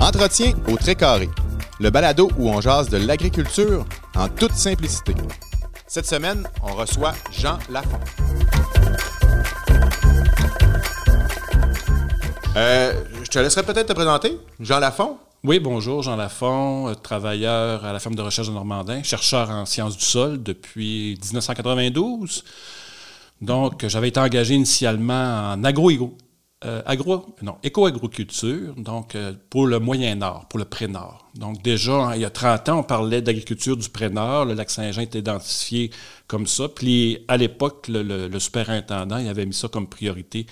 Entretien au très. Le balado où on jase de l'agriculture en toute simplicité. Cette semaine, on reçoit Jean Lafont. Euh, je te laisserai peut-être te présenter. Jean Lafont. Oui, bonjour, Jean Lafont, euh, travailleur à la ferme de recherche de Normandin, chercheur en sciences du sol depuis 1992. Donc, j'avais été engagé initialement en agro euh, agro, non, éco-agriculture, donc euh, pour le Moyen-Nord, pour le Pré-Nord. Donc déjà, il y a 30 ans, on parlait d'agriculture du Pré-Nord, le lac Saint-Jean était identifié comme ça. Puis à l'époque, le, superintendant, il avait mis ça comme priorité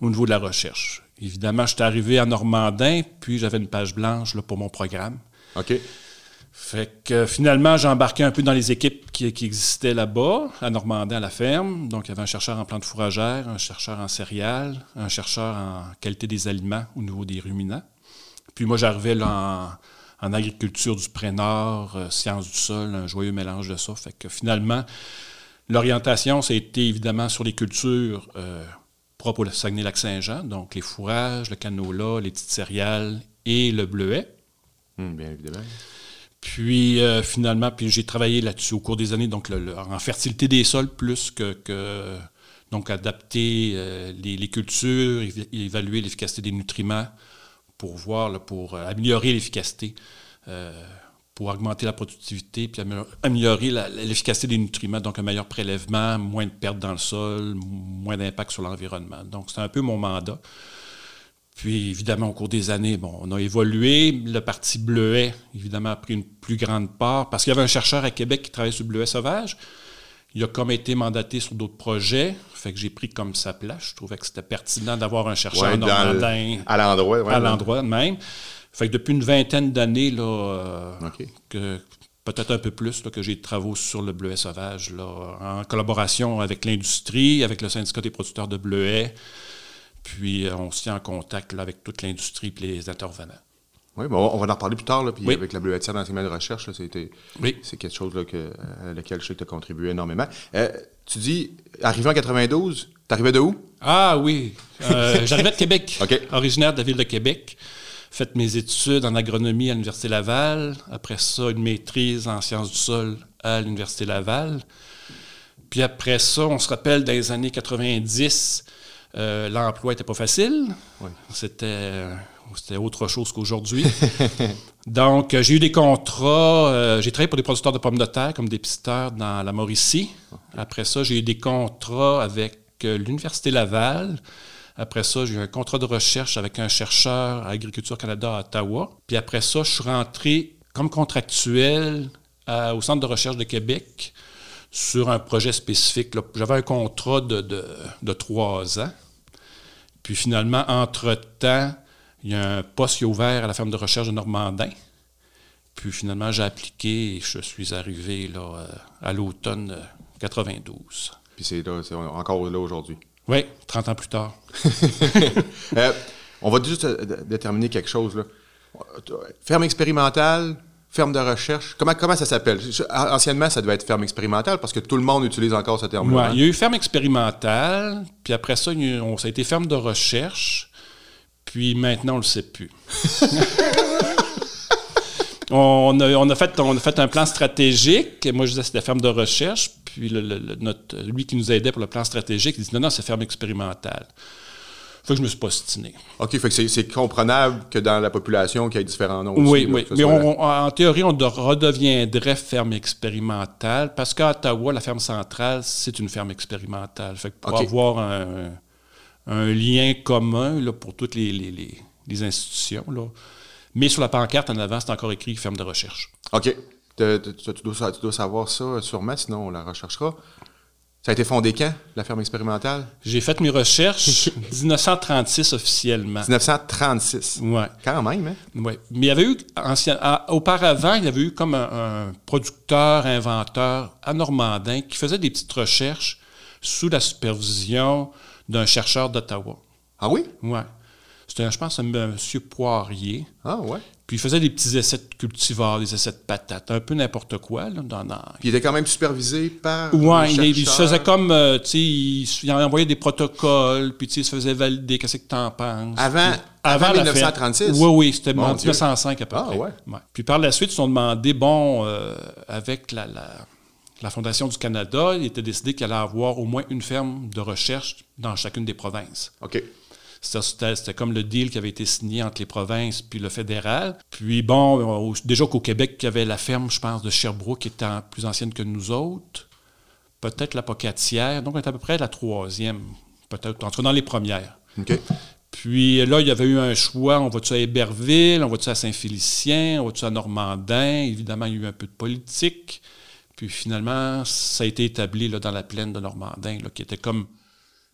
au niveau de la recherche. Évidemment, j'étais arrivé à Normandin, puis j'avais une page blanche là, pour mon programme. OK. Fait que finalement, j'ai embarqué un peu dans les équipes qui, existaient là-bas, à Normandin, à la ferme. Donc, il y avait un chercheur en plantes fourragères, un chercheur en céréales, un chercheur en qualité des aliments au niveau des ruminants. Puis moi, j'arrivais là en, agriculture du pré-nord, euh, sciences du sol, un joyeux mélange de ça. Fait que finalement, l'orientation, été évidemment sur les cultures euh, propres au Saguenay-Lac-Saint-Jean, donc les fourrages, le canola, les petites céréales et le bleuet. Hum, bien évidemment. Puis euh, finalement, puis j'ai travaillé là-dessus au cours des années, donc en fertilité des sols plus que, donc adapter euh, les, cultures, évaluer l'efficacité des nutriments pour voir, pour euh, améliorer l'efficacité, pour augmenter la productivité, puis améliorer l'efficacité des nutriments, donc un meilleur prélèvement, moins de pertes dans le sol, moins d'impact sur l'environnement. Donc c'est un peu mon mandat. Puis, évidemment, au cours des années, bon, on a évolué. Le Parti bleuet, évidemment, a pris une plus grande part parce qu'il y avait un chercheur à Québec qui travaillait sur le bleuet sauvage. Il a comme été mandaté sur d'autres projets. Fait que j'ai pris comme sa place. Je trouvais que c'était pertinent d'avoir un chercheur normandin. à l'endroit, À l'endroit même. Fait que depuis une vingtaine d'années, là, euh, que peut-être un peu plus, là, que j'ai de travaux sur le bleuet sauvage, là, en collaboration avec l'industrie, avec le syndicat des producteurs de bleuets. Puis euh, on se tient en contact avec toute l'industrie et les intervenants. Oui, bon, on va en reparler plus tard. Là, puis avec la bleuetière dans de recherche, c'était, c'est quelque chose là, que, à laquelle je sais que tu as contribué énormément. Euh, tu dis, arrivé en 92, tu arrivais de où? Ah oui, euh, j'arrivais de Québec, originaire de la ville de Québec. Fait mes études en agronomie à l'Université Laval. Après ça, une maîtrise en sciences du sol à l'Université Laval. Puis après ça, on se rappelle dans les années 90, euh, l'emploi n'était pas facile. C'était, autre chose qu'aujourd'hui. Donc, j'ai eu des contrats. Euh, j'ai travaillé pour des producteurs de pommes de terre comme dépisteur dans la Mauricie. Après ça, j'ai eu des contrats avec euh, l'Université Laval. Après ça, j'ai eu un contrat de recherche avec un chercheur à Agriculture Canada à Ottawa. Puis après ça, je suis rentré comme contractuel au Centre de recherche de Québec sur un projet spécifique. J'avais un contrat de, trois ans. Puis finalement, entre-temps, il y a un poste qui est ouvert à la ferme de recherche de Normandin. Puis finalement, j'ai appliqué et je suis arrivé là, euh, à l'automne 92. Puis c'est encore là aujourd'hui. Oui, 30 ans plus tard. Euh, on va juste euh, déterminer quelque chose. Là. Ferme expérimentale, ferme de recherche. Comment, comment ça s'appelle? Anciennement, ça devait être ferme expérimentale parce que tout le monde utilise encore ce terme-là. Hein? il y a eu ferme expérimentale, puis après ça, on, ça a été ferme de recherche, puis maintenant, on ne le sait plus. on, a, on, a fait, on a fait un plan stratégique, et moi je disais c'était ferme de recherche, puis notre, lui qui nous aidait pour le plan stratégique, il dit non, non, c'est ferme expérimentale. Fait que je me suis pas stiné. OK, fait que c'est comprenable que dans la population, qu'il y ait différents noms Oui, oui. Mais en théorie, on redeviendrait ferme expérimentale parce qu'à Ottawa, la ferme centrale, c'est une ferme expérimentale. Fait que pour avoir un, lien commun là, pour toutes les, les, institutions. Là. Mais sur la pancarte en avant, c'est encore écrit ferme de recherche. OK. Tu dois, tu dois savoir ça sûrement, sinon on la recherchera. Ça a été fondé quand, la ferme expérimentale? J'ai fait mes recherches 1936 officiellement. 1936? Oui. Quand même, hein? Oui. Mais il y avait eu, auparavant, il y avait eu comme un, producteur, inventeur à Normandin qui faisait des petites recherches sous la supervision d'un chercheur d'Ottawa. Ah oui? Oui. C'était, je pense, un monsieur Poirier. Ah, ouais. Puis il faisait des petits essais de cultivars, des essais de patates, un peu n'importe quoi. Là, dans, Puis il était quand même supervisé par. Oui, il, faisait comme. Euh, tu sais, il, il, envoyait des protocoles, puis il se faisait valider. Qu'est-ce que tu en penses? Avant, avant, 1936? Oui, oui, c'était en 1905 à peu ah, près. Ouais. Puis par la suite, ils se sont demandé, bon, euh, avec la, la, la, Fondation du Canada, il était décidé qu'il allait avoir au moins une ferme de recherche dans chacune des provinces. OK. C'était comme le deal qui avait été signé entre les provinces puis le fédéral. Puis bon, déjà qu'au Québec, il y avait la ferme, je pense, de Sherbrooke qui était plus ancienne que nous autres. Peut-être la Pocatière. Donc, on était à peu près la troisième. Peut-être, en tout cas dans les premières. OK. Puis là, il y avait eu un choix. On va-tu à Héberville? On va-tu à Saint-Félicien? On va-tu à Normandin? Évidemment, il y a eu un peu de politique. Puis finalement, ça a été établi là, dans la plaine de Normandin, là, qui était comme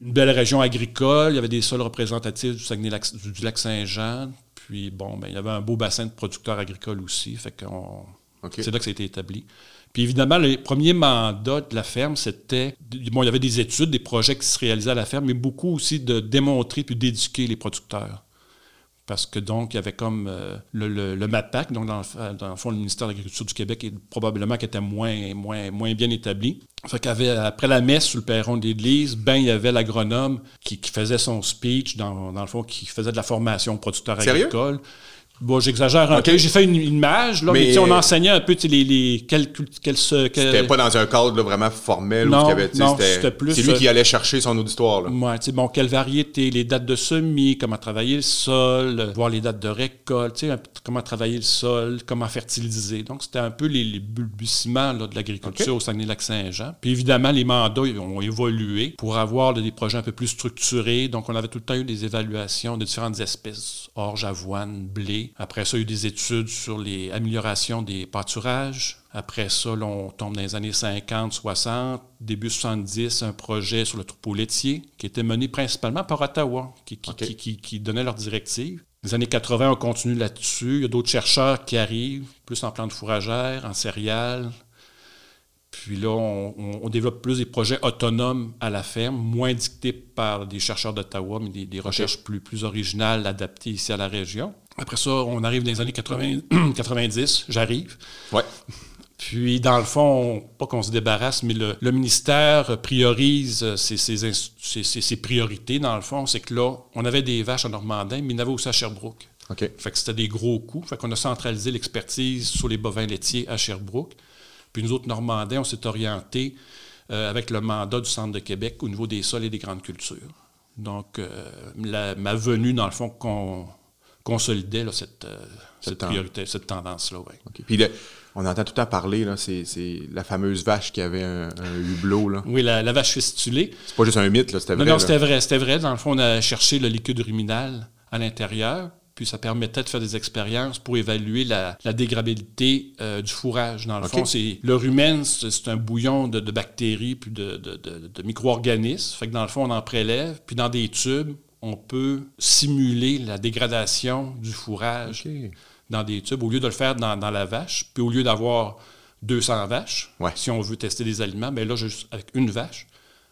une belle région agricole. Il y avait des sols représentatifs du lac Saint-Jean. Puis bon, ben, il y avait un beau bassin de producteurs agricoles aussi. Fait qu'on, C'est là que ça a été établi. Puis évidemment, les premiers mandats de la ferme, c'était. Bon, il y avait des études, des projets qui se réalisaient à la ferme, mais beaucoup aussi de démontrer puis d'éduquer les producteurs. Parce que donc, il y avait comme euh, le, le, MAPAC, donc dans le, fond, le ministère de l'Agriculture du Québec, est probablement qui était moins, moins, moins bien établi. Fait après la messe sur le perron de l'église, ben, il y avait l'agronome qui, qui, faisait son speech, dans, dans, le fond, qui faisait de la formation producteur agricole. Bon, j'exagère un peu. J'ai fait une, image, là, mais, on enseignait un peu les, les quel, quel, C'était pas dans un cadre vraiment formel non, avait, c'était plus. C'est lui qui allait chercher son auditoire. Là. Ouais, bon, quelle variété, les dates de semis, comment travailler le sol, voir les dates de récolte, comment travailler le sol, comment fertiliser. Donc, c'était un peu les, les de l'agriculture au Saguenay-Lac-Saint-Jean. Puis évidemment, les mandats ont évolué pour avoir des projets un peu plus structurés. Donc, on avait tout le temps eu des évaluations de différentes espèces, orge, avoine, blé. Après ça, il y a eu des études sur les améliorations des pâturages. Après ça, on tombe dans les années 50, 60, début 70, un projet sur le troupeau laitier qui était mené principalement par Ottawa, qui, qui, donnait leurs directives. Les années 80, on continue là-dessus. Il y a d'autres chercheurs qui arrivent, plus en plantes fourragères, en céréales, puis là, on, développe plus des projets autonomes à la ferme, moins dictés par des chercheurs d'Ottawa, mais des, recherches plus, plus originales, adaptées ici à la région. Après ça, on arrive dans les années 90, j'arrive. Ouais. Puis, dans le fond, pas qu'on se débarrasse, mais le, ministère priorise ses, ses, priorités, dans le fond. C'est que là, on avait des vaches en Normandin, mais il y en avait aussi à Sherbrooke. OK. Fait que c'était des gros coûts. Fait qu'on a centralisé l'expertise sur les bovins laitiers à Sherbrooke. Puis nous autres, Normandais, on s'est orienté euh, avec le mandat du Centre de Québec au niveau des sols et des grandes cultures. Donc, euh, ma venue, dans le fond, qu'on consolidait cette, euh, cette, priorité, cette tendance-là. Puis on entend tout le temps parler, c'est la fameuse vache qui avait un, hublot. Là. Oui, la, vache fistulée. C'est pas juste un mythe, c'était vrai. Non, c'était vrai, c'était vrai. Dans le fond, on a cherché le liquide ruminal à l'intérieur puis ça permettait de faire des expériences pour évaluer la, dégradabilité euh, du fourrage. Dans le fond, c'est le rumen, c'est un bouillon de, bactéries puis de, micro-organismes. Fait que dans le fond, on en prélève, puis dans des tubes, on peut simuler la dégradation du fourrage dans des tubes au lieu de le faire dans, la vache. Puis au lieu d'avoir 200 vaches, si on veut tester des aliments, bien là, juste avec une vache,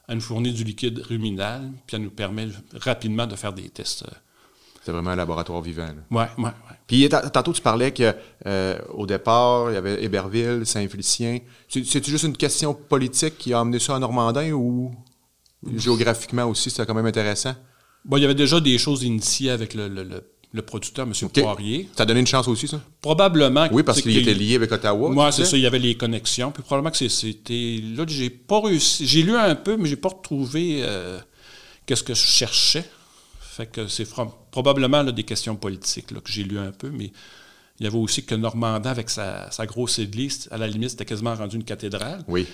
elle nous fournit du liquide ruminal, puis elle nous permet rapidement de faire des tests. Euh, c'est vraiment un laboratoire vivant. Oui, oui, oui. Puis tantôt, tu parlais qu'au euh, départ, il y avait Héberville, Saint-Félicien. C'est juste une question politique qui a amené ça à Normandin ou géographiquement aussi, c'était quand même intéressant? Bon, il y avait déjà des choses initiées avec le, le, producteur, M. Poirier. Ça a donné une chance aussi, ça? Probablement. Oui, parce qu'il était lié avec Ottawa. Moi, c'est ça, il y avait les connexions. Puis probablement que c'était. Là, j'ai pas réussi. J'ai lu un peu, mais j'ai pas retrouvé euh, qu'est-ce que je cherchais. Fait que c'est probablement des questions politiques que j'ai lu un peu, mais il y avait aussi que Normandin, avec sa, grosse église, à la limite, c'était quasiment rendu une cathédrale. Oui.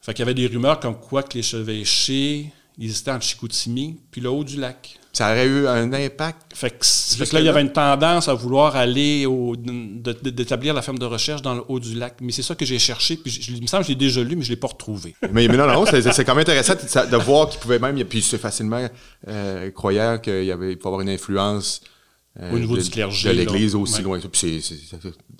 Fait qu'il y avait des rumeurs comme quoi que les chevêchés, ils étaient en Chicoutimi, puis le haut du lac. Ça aurait eu un impact. Fait que, là, il y avait une tendance à vouloir aller au, d'établir la ferme de recherche dans le haut du lac. Mais c'est ça que j'ai cherché. Puis il me semble que je l'ai déjà lu, mais je ne l'ai pas retrouvé. mais, non, non, c'est, quand même intéressant de, voir qu'il pouvait même. Puis c'est facilement euh, croyant qu'il y avait, il avoir une influence. Euh, au niveau de, du clergé. De l'Église aussi loin. Puis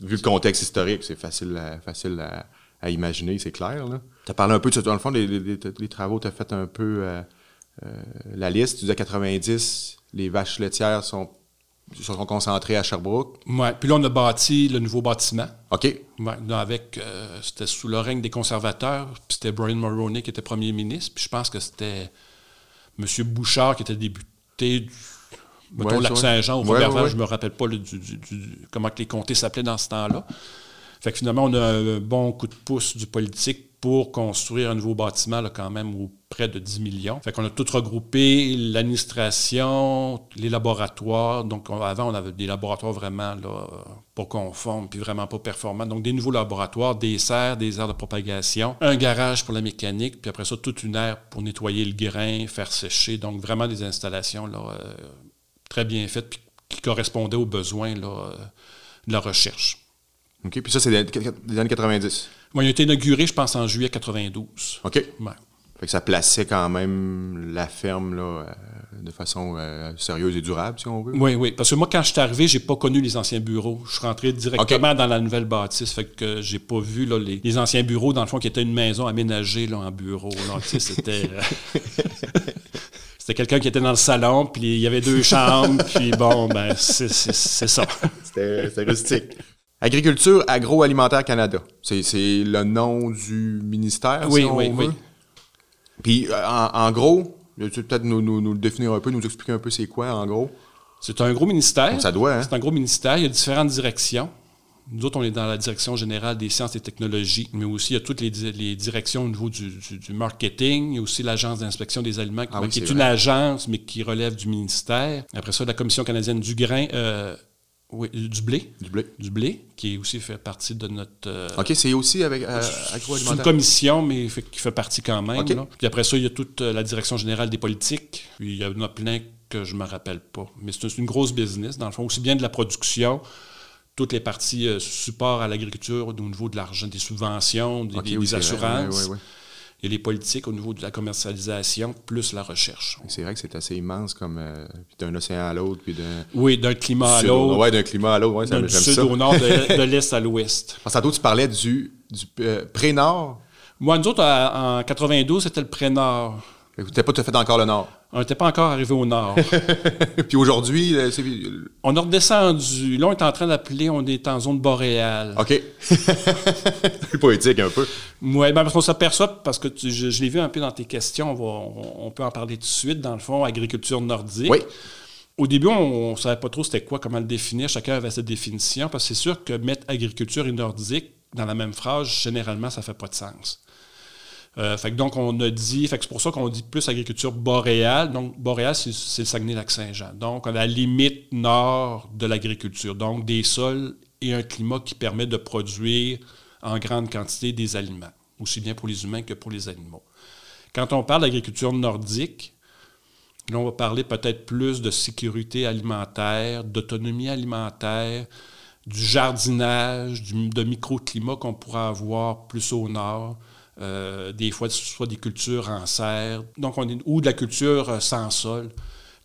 vu le contexte historique, c'est facile à, facile à, imaginer, c'est clair. Tu as parlé un peu de Dans le fond, les, les, travaux, tu as fait un peu. Euh, euh, la liste, tu disais 90, les vaches laitières sont se sont concentrés à Sherbrooke. Oui. Puis là, on a bâti le nouveau bâtiment. OK. Ouais, avec, euh, c'était sous le règne des conservateurs. Puis c'était Brian Mulroney qui était premier ministre. Puis je pense que c'était M. Bouchard qui était député du mettons, Lac-Saint-Jean ou Robert je ne me rappelle pas comment les comtés s'appelaient dans ce temps-là. Fait que finalement, on a un bon coup de pouce du politique pour construire un nouveau bâtiment, là, quand même, ou près de 10 millions. Fait qu'on a tout regroupé, l'administration, les laboratoires. Donc, avant, on avait des laboratoires vraiment là, pas conformes, puis vraiment pas performants. Donc, des nouveaux laboratoires, des serres, des aires de propagation, un garage pour la mécanique, puis après ça, toute une aire pour nettoyer le grain, faire sécher. Donc, vraiment des installations là, euh, très bien faites, puis qui correspondaient aux besoins là, euh, de la recherche. OK. Puis ça, c'est des, années 90. Oui, il a été inauguré, je pense, en juillet 92. OK. Fait que ça plaçait quand même la ferme là, euh, de façon euh, sérieuse et durable, si on veut. Oui, oui. Parce que moi, quand je suis arrivé, j'ai pas connu les anciens bureaux. Je suis rentré directement dans la nouvelle bâtisse. Fait que j'ai pas vu là, les, anciens bureaux, dans le fond, qui étaient une maison aménagée là, en bureau. C'était. Euh, c'était quelqu'un qui était dans le salon, puis il y avait deux chambres, puis bon, ben, c'est ça. C'était rustique. Agriculture Agroalimentaire Canada. C'est le nom du ministère, oui, oui, Oui, Puis, euh, en, gros, tu peux peut-être nous, nous, le définir un peu, nous expliquer un peu c'est quoi, en gros? C'est un gros ministère. ça doit, hein? C'est un gros ministère. Il y a différentes directions. Nous autres, on est dans la direction générale des sciences et technologies, mais aussi il y a toutes les, directions au niveau du, marketing. Il y a aussi l'Agence d'inspection des aliments, qui, ah est, une agence, mais qui relève du ministère. Après ça, la Commission canadienne du grain, euh, oui, du blé. Du blé. Du blé, qui aussi fait partie de notre. Euh, OK, c'est aussi avec euh, C'est une commission, mais qui fait partie quand même. Puis après ça, il y a toute euh, la direction générale des politiques. Puis il y en a plein que je ne me rappelle pas. Mais c'est une grosse business, dans le fond, aussi bien de la production, toutes les parties support à l'agriculture au niveau de l'argent, des subventions, des, assurances. Il y a les politiques au niveau de la commercialisation, plus la recherche. C'est vrai que c'est assez immense, comme euh, d'un océan à l'autre, puis d'un... Oui, d'un climat à l'autre. Oui, d'un climat à l'autre, ouais, Du sud au nord, de, l'est à l'ouest. Que tu parlais du, du euh, pré-nord. Moi, nous autres, en 92, c'était le pré-nord. Vous n'avez pas tout fait encore le nord. On n'était pas encore arrivé au nord. Puis aujourd'hui, c'est... On a redescendu. Là, on est en train d'appeler, on est en zone boréale. OK. plus poétique un peu. Oui, ben parce qu'on s'aperçoit, parce que je, l'ai vu un peu dans tes questions, on, peut en parler tout de suite, dans le fond, agriculture nordique. Oui. Au début, on ne savait pas trop c'était quoi, comment le définir. Chacun avait sa définition, parce que c'est sûr que mettre agriculture et nordique dans la même phrase, généralement, ça ne fait pas de sens. Euh, fait donc, on a dit, c'est pour ça qu'on dit plus agriculture boréale. Donc, boréale, c'est le Saguenay-Lac-Saint-Jean. Donc, on a la limite nord de l'agriculture. Donc, des sols et un climat qui permet de produire en grande quantité des aliments, aussi bien pour les humains que pour les animaux. Quand on parle d'agriculture nordique, là, on va parler peut-être plus de sécurité alimentaire, d'autonomie alimentaire, du jardinage, de microclimat qu'on pourra avoir plus au nord. Euh, des fois, soit des cultures en serre, donc on est, ou de la culture euh, sans sol.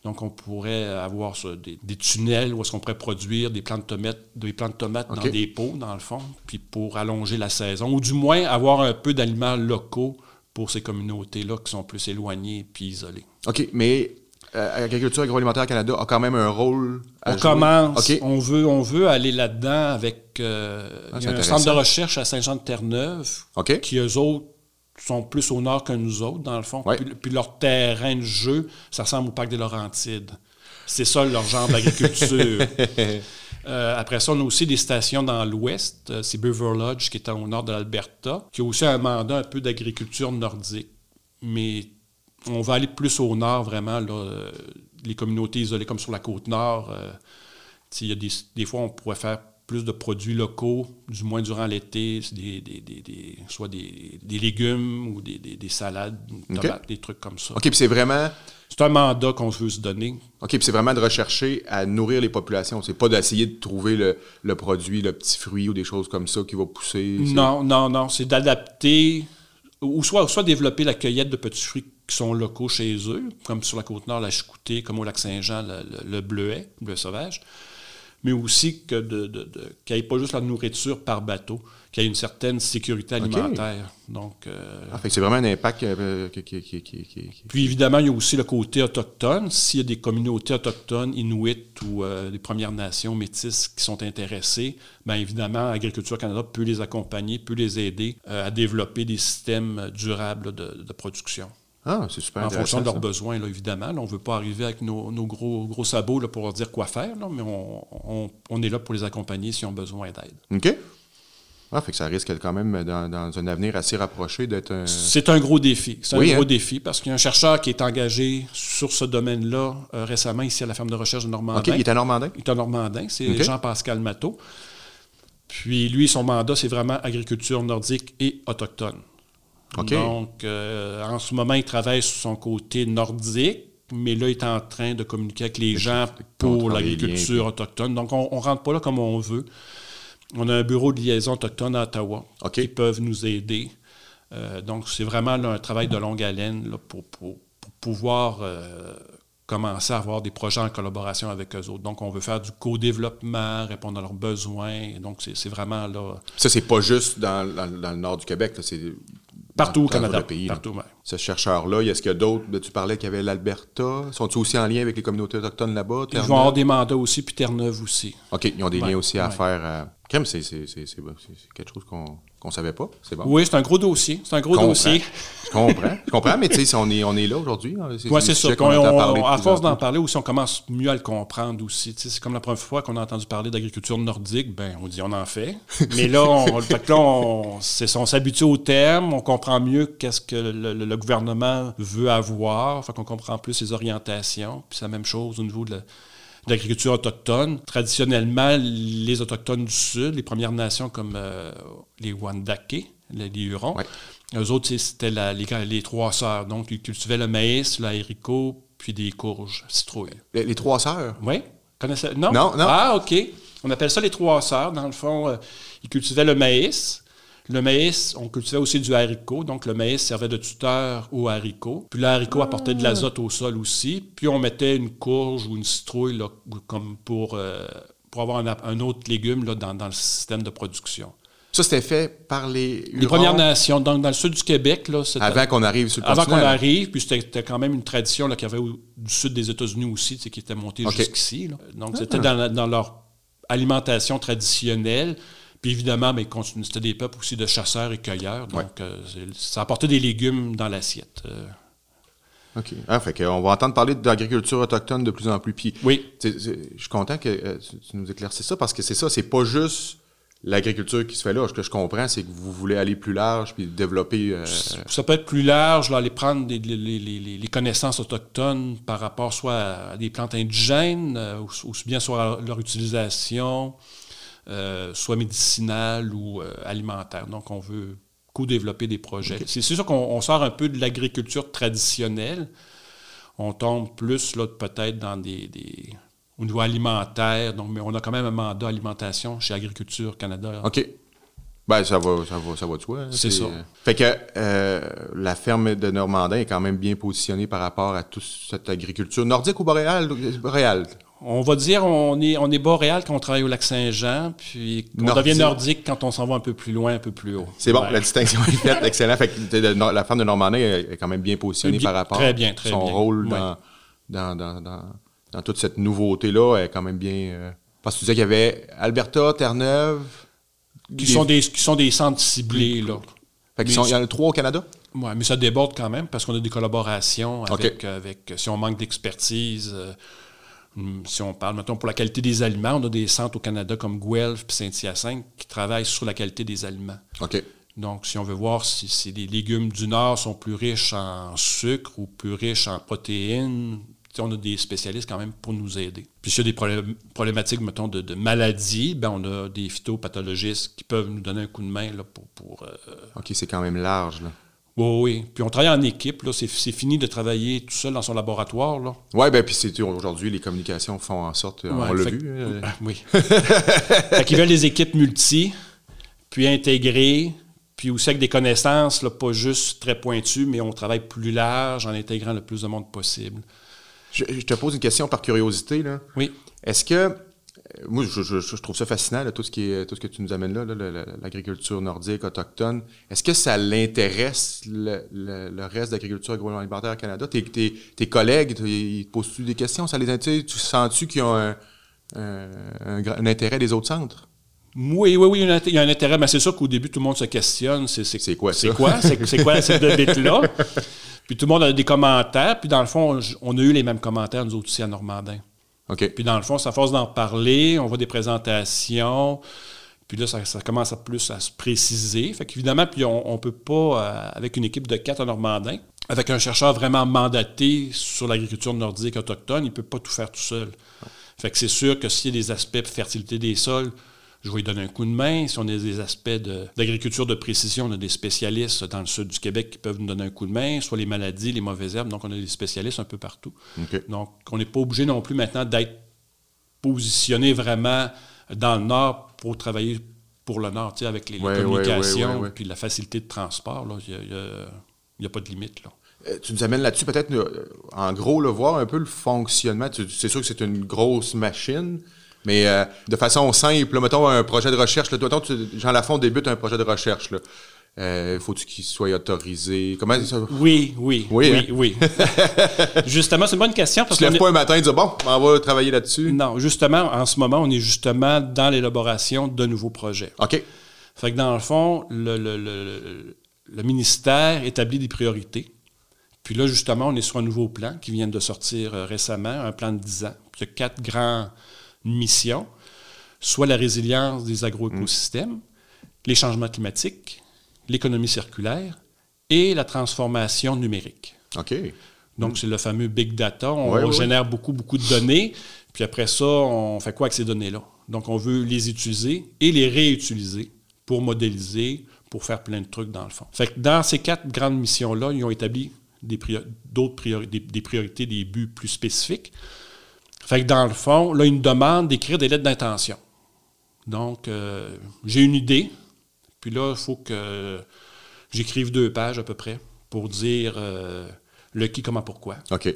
Donc, on pourrait avoir des, tunnels où est-ce qu'on pourrait produire des plantes de tomates, des plantes de tomates dans des pots, dans le fond, puis pour allonger la saison, ou du moins avoir un peu d'aliments locaux pour ces communautés-là qui sont plus éloignées puis isolées. OK, mais Agriculture agroalimentaire Canada a quand même un rôle à On commence. On, veut, on veut aller là-dedans avec euh, ah, un centre de recherche à Saint-Jean-de-Terre-Neuve qui, eux autres, sont plus au nord que nous autres, dans le fond. Puis, leur terrain de jeu, ça ressemble au parc des Laurentides. C'est ça leur genre d'agriculture. Euh, après ça, on a aussi des stations dans l'ouest. C'est Beaver Lodge qui est au nord de l'Alberta, qui a aussi un mandat un peu d'agriculture nordique. Mais on va aller plus au nord, vraiment, euh, les communautés isolées comme sur la côte nord. Euh, il y a des, fois, on pourrait faire plus de produits locaux, du moins durant l'été, des, soit des, légumes ou des, salades, tomates, des trucs comme ça. OK, puis c'est vraiment... C'est un mandat qu'on veut se donner. OK, puis c'est vraiment de rechercher à nourrir les populations. C'est pas d'essayer de trouver le, le, produit, le petit fruit ou des choses comme ça qui va pousser. Non, non, non. C'est d'adapter ou soit, soit développer la cueillette de petits fruits qui sont locaux chez eux, comme sur la côte nord, la chicoutée, comme au lac Saint-Jean, le, bleuet, le bleuet sauvage. mais aussi que de, qu'il n'y ait pas juste la nourriture par bateau, qu'il y ait une certaine sécurité alimentaire. Donc, euh, ah, c'est vraiment un impact euh, qui, Puis évidemment, il y a aussi le côté autochtone. S'il y a des communautés autochtones, inuits ou euh, des Premières Nations métisses qui sont intéressées, bien évidemment, Agriculture Canada peut les accompagner, peut les aider à développer des systèmes durables de production. Ah, c'est super En fonction de leurs besoins, là, évidemment. on ne veut pas arriver avec nos, gros, gros sabots là, pour leur dire quoi faire, mais on, est là pour les accompagner s'ils ont besoin d'aide. OK. Ah, fait que ça risque quand même, dans, un avenir assez rapproché, d'être un... C'est un gros défi. C'est un gros hein? défi parce qu'il y a un chercheur qui est engagé sur ce domaine-là euh, récemment ici à la ferme de recherche de Normandin. OK, il est à Normandin? Il est à Normandin. C'est Jean-Pascal Matteau. Puis lui, son mandat, c'est vraiment agriculture nordique et autochtone. Donc, euh, en ce moment, il travaille sur son côté nordique, mais là, il est en train de communiquer avec les gens pour l'agriculture autochtone. Donc, on ne rentre pas là comme on veut. On a un bureau de liaison autochtone à Ottawa qui peuvent nous aider. Euh, donc, c'est vraiment un travail de longue haleine pour, pouvoir euh, commencer à avoir des projets en collaboration avec eux autres. Donc, on veut faire du co-développement, répondre à leurs besoins. Donc, c'est vraiment là. Ça, c'est pas juste dans, le nord du Québec, c'est Partout au Canada. Pays, partout, Ce chercheur-là, est-ce qu'il y a d'autres? Tu parlais qu'il y avait l'Alberta. Sont-ils aussi en lien avec les communautés autochtones là-bas? Ils vont avoir des mandats aussi, puis Terre-Neuve aussi. OK, ils ont des liens aussi à faire. Euh... Crème, c'est quelque chose qu'on qu'on ne savait pas. C'est bon. Oui, c'est un gros dossier. C'est un gros dossier. Je comprends. Je comprends, mais tu sais, on est, on est là aujourd'hui. Hein, oui, c'est ça. à force d'en parler aussi, on commence mieux à le comprendre aussi. c'est comme la première fois qu'on a entendu parler d'agriculture nordique, ben on dit on en fait. Mais là, on, on, on s'habitue au terme, on comprend mieux qu'est-ce que le, gouvernement veut avoir, fait qu'on comprend plus ses orientations. Puis c'est la même chose au niveau de la d'agriculture autochtone. Traditionnellement, les Autochtones du Sud, les Premières Nations comme euh, les Wandake, les, Hurons, eux autres, c'était les, les, trois sœurs. Donc, ils cultivaient le maïs, le haricot, puis des courges, citrouilles. Les, trois sœurs? Oui. Connaissez... Non? non? Non, Ah, OK. On appelle ça les trois sœurs. Dans le fond, euh, ils cultivaient le maïs, le maïs, on cultivait aussi du haricot, donc le maïs servait de tuteur au haricot. Puis le haricot apportait de l'azote au sol aussi. Puis on mettait une courge ou une citrouille là, comme pour, euh, pour avoir un, autre légume là, dans, le système de production. Ça, c'était fait par les Les Premières Nations. Donc, dans le sud du Québec. Là, avant qu'on arrive sur le Avant qu'on arrive, puis c'était quand même une tradition qu'il y avait du sud des États-Unis aussi, qui était montée jusqu'ici. Donc, c'était ah. dans, dans, leur alimentation traditionnelle. Puis évidemment, mais c'était des peuples aussi de chasseurs et cueilleurs. Donc, euh, ça apportait des légumes dans l'assiette. Euh. OK. Ah, fait on va entendre parler d'agriculture autochtone de plus en plus. Puis, oui. Je suis content que euh, tu nous éclaircisses ça parce que c'est ça, c'est pas juste l'agriculture qui se fait là. Ce que je comprends, c'est que vous voulez aller plus large puis développer. Ça peut être plus large, là, aller prendre les, connaissances autochtones par rapport soit à des plantes indigènes, ou, bien soit à leur utilisation, soit médicinal ou euh, alimentaire. Donc, on veut co-développer des projets. C'est sûr qu'on sort un peu de l'agriculture traditionnelle. On tombe plus, là, peut-être dans des, au niveau alimentaire. Donc, mais on a quand même un mandat alimentation chez Agriculture Canada. OK. Ben, ça va, ça va, ça va de soi. Hein. C'est ça. Fait que euh, la ferme de Normandin est quand même bien positionnée par rapport à toute cette agriculture nordique ou boréale? boréale? On va dire on est, on est boréal quand on travaille au lac Saint-Jean, puis on devient nordique quand on s'en va un peu plus loin, un peu plus haut. C'est bon, la distinction est faite, excellent. Fait que la femme de Normandie est quand même bien positionnée par rapport très bien, très son rôle dans, dans, toute cette nouveauté-là est quand même bien. Euh, parce que tu disais qu'il y avait Alberta, Terre-Neuve. Qui, sont des, qui sont des centres ciblés, là. Fait il y en a trois au Canada? Oui, mais ça déborde quand même parce qu'on a des collaborations avec, avec si on manque d'expertise. Euh, si on parle, maintenant pour la qualité des aliments, on a des centres au Canada comme Guelph et Saint-Hyacinthe qui travaillent sur la qualité des aliments. OK. Donc, si on veut voir si, les légumes du Nord sont plus riches en sucre ou plus riches en protéines, on a des spécialistes quand même pour nous aider. Puis s'il y a des problématiques, mettons, de, de maladies, ben on a des phytopathologistes qui peuvent nous donner un coup de main là, pour... pour euh, OK, c'est quand même large. Là. Oui, oui. Puis on travaille en équipe. C'est, fini de travailler tout seul dans son laboratoire. Oui, bien, puis c'est, aujourd'hui, les communications font en sorte, on l'a vu. Euh. Oui. fait qu'ils veulent des équipes multi, puis intégrées, puis aussi avec des connaissances, là, pas juste très pointues, mais on travaille plus large en intégrant le plus de monde possible. Je, te pose une question par curiosité. Là. Oui. Est-ce que moi, je, trouve ça fascinant, tout, ce qui est, tout ce que tu nous amènes là, l'agriculture nordique, autochtone. Est-ce que ça l'intéresse, le, reste de l'agriculture agroalimentaire au Canada? Tes, tes, collègues, ils te posent-tu des questions? Ça les intéresse? Tu sens-tu qu'ils ont un, un, intérêt des autres centres? Oui, oui, oui, il y a un intérêt, mais c'est sûr qu'au début, tout le monde se questionne. C'est quoi C'est quoi? C'est quoi cette bête-là? Puis tout le monde a des commentaires. Puis dans le fond, on a eu les mêmes commentaires, nous autres aussi, à Normandin. Puis dans le fond, ça force d'en parler, on voit des présentations. Puis là, ça, commence à plus à se préciser. Fait qu'évidemment, puis on ne peut pas, euh, avec une équipe de quatre à Normandin, avec un chercheur vraiment mandaté sur l'agriculture nordique autochtone, il ne peut pas tout faire tout seul. Fait que c'est sûr que s'il y a des aspects de fertilité des sols, je vais lui donner un coup de main. Si on a des aspects d'agriculture de, précision, on a des spécialistes dans le sud du Québec qui peuvent nous donner un coup de main, soit les maladies, les mauvaises herbes. Donc, on a des spécialistes un peu partout. Donc, on n'est pas obligé non plus maintenant d'être positionné vraiment dans le nord pour travailler pour le nord, avec les, communications puis la facilité de transport. Il n'y a, pas de limite. Là. Euh, tu nous amènes là-dessus peut-être, euh, en gros, le voir un peu le fonctionnement. C'est sûr que c'est une grosse machine. Mais euh, de façon simple, mettons un projet de recherche, là, toi, Jean Lafont débute un projet de recherche. Là. Euh, faut-tu qu'il soit autorisé? Comment ça... Oui, oui, oui, hein? oui. justement, c'est une bonne question. Parce tu ne lèves pas un matin et dis bon, on va travailler là-dessus. Non, justement, en ce moment, on est justement dans l'élaboration de nouveaux projets. OK. Fait que dans le fond, le, le, le, le ministère établit des priorités. Puis là, justement, on est sur un nouveau plan qui vient de sortir euh, récemment, un plan de 10 ans. Puis il y a quatre grands mission, soit la résilience des agroécosystèmes, les changements climatiques, l'économie circulaire et la transformation numérique. OK. Donc, c'est le fameux big data. On, génère beaucoup, beaucoup de données. Puis après ça, on fait quoi avec ces données-là? Donc, on veut les utiliser et les réutiliser pour modéliser, pour faire plein de trucs dans le fond. Fait que dans ces quatre grandes missions-là, ils ont établi des, des priorités, des buts plus spécifiques. Fait que dans le fond, là, il nous demande d'écrire des lettres d'intention. Donc, euh, j'ai une idée, puis là, il faut que j'écrive deux pages à peu près pour dire euh, le qui, comment, pourquoi. OK.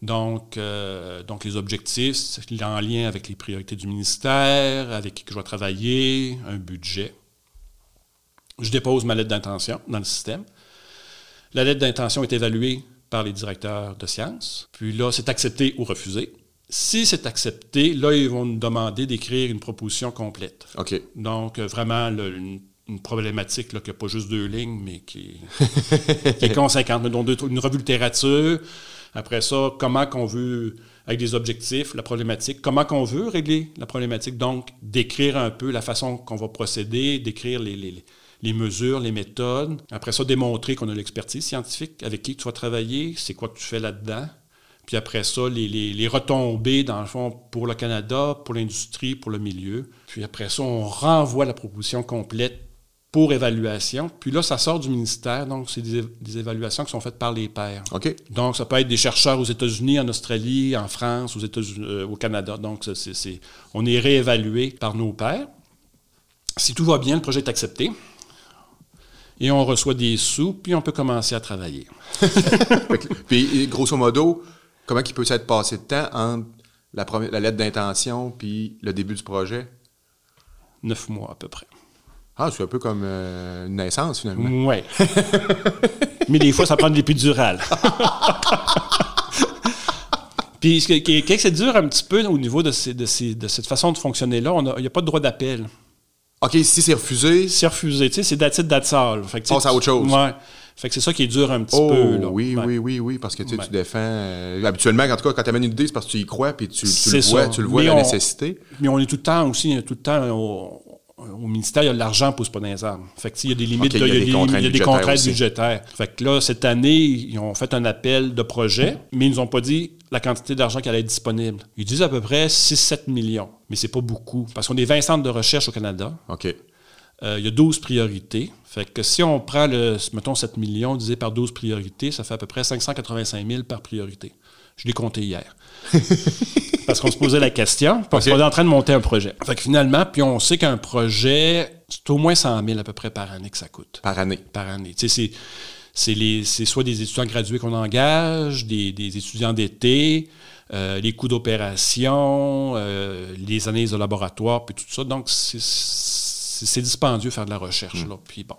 Donc, euh, donc les objectifs, en lien avec les priorités du ministère, avec qui je dois travailler, un budget. Je dépose ma lettre d'intention dans le système. La lettre d'intention est évaluée par les directeurs de sciences. Puis là, c'est accepté ou refusé. Si c'est accepté, là, ils vont nous demander d'écrire une proposition complète. OK. Donc, euh, vraiment, une, problématique là, qui n'a pas juste deux lignes, mais qui, est conséquente. Donc, une revue de littérature. Après ça, comment qu'on veut, avec des objectifs, la problématique, comment qu'on veut régler la problématique. Donc, d'écrire un peu la façon qu'on va procéder, d'écrire les, les, mesures, les méthodes. Après ça, démontrer qu'on a l'expertise scientifique, avec qui tu vas travailler, c'est quoi que tu fais là-dedans. Puis après ça, les, retombées, dans le fond, pour le Canada, pour l'industrie, pour le milieu. Puis après ça, on renvoie la proposition complète pour évaluation. Puis là, ça sort du ministère, donc c'est des, évaluations qui sont faites par les pairs. OK. Donc, ça peut être des chercheurs aux États-Unis, en Australie, en France, aux États-Unis, euh, au Canada. Donc, c'est, on est réévalué par nos pairs. Si tout va bien, le projet est accepté. Et on reçoit des sous, puis on peut commencer à travailler. puis, grosso modo, comment il peut s'être passé de temps entre la, la lettre d'intention puis le début du projet? Neuf mois à peu près. Ah, c'est un peu comme euh, une naissance finalement. Oui. Mais des fois, ça prend de l'épidurale. Puis, ce qui c'est dur un petit peu au niveau de, de, de cette façon de fonctionner-là, il n'y a pas de droit d'appel. OK, si c'est refusé? C'est refusé, tu sais, c'est datit d'atsal. Passe à autre chose. Ouais. Fait que c'est ça qui est dur un petit oh, peu. Là. Oui, oui, oui, oui, parce que tu, tu défends. Euh, habituellement, en tout cas, quand tu amènes une idée, c'est parce que tu y crois puis tu, tu le vois, tu le vois la nécessité. Mais on est tout le temps aussi, tout le temps au, ministère, il y a de l'argent pousse pas dans les armes. Fait que, il y a des limites, il y a, des, contraintes, budgétaires, Fait que là, cette année, ils ont fait un appel de projet, mais ils nous ont pas dit la quantité d'argent qui allait être disponible. Ils disent à peu près 6-7 millions, mais c'est pas beaucoup. Parce qu'on est 20 centres de recherche au Canada. OK. Euh, il y a 12 priorités. Fait que si on prend, le, mettons, 7 millions divisé par 12 priorités, ça fait à peu près 585 000 par priorité. Je l'ai compté hier. parce qu'on se posait la question, parce qu'on est en train de monter un projet. Fait que finalement, puis on sait qu'un projet, c'est au moins 100 000 à peu près par année que ça coûte. Par année. Par année. Tu sais, c'est soit des étudiants gradués qu'on engage, des, étudiants d'été, euh, les coûts d'opération, euh, les analyses de laboratoire, puis tout ça. Donc, c'est dispendieux faire de la recherche. Mm. Là. Puis bon.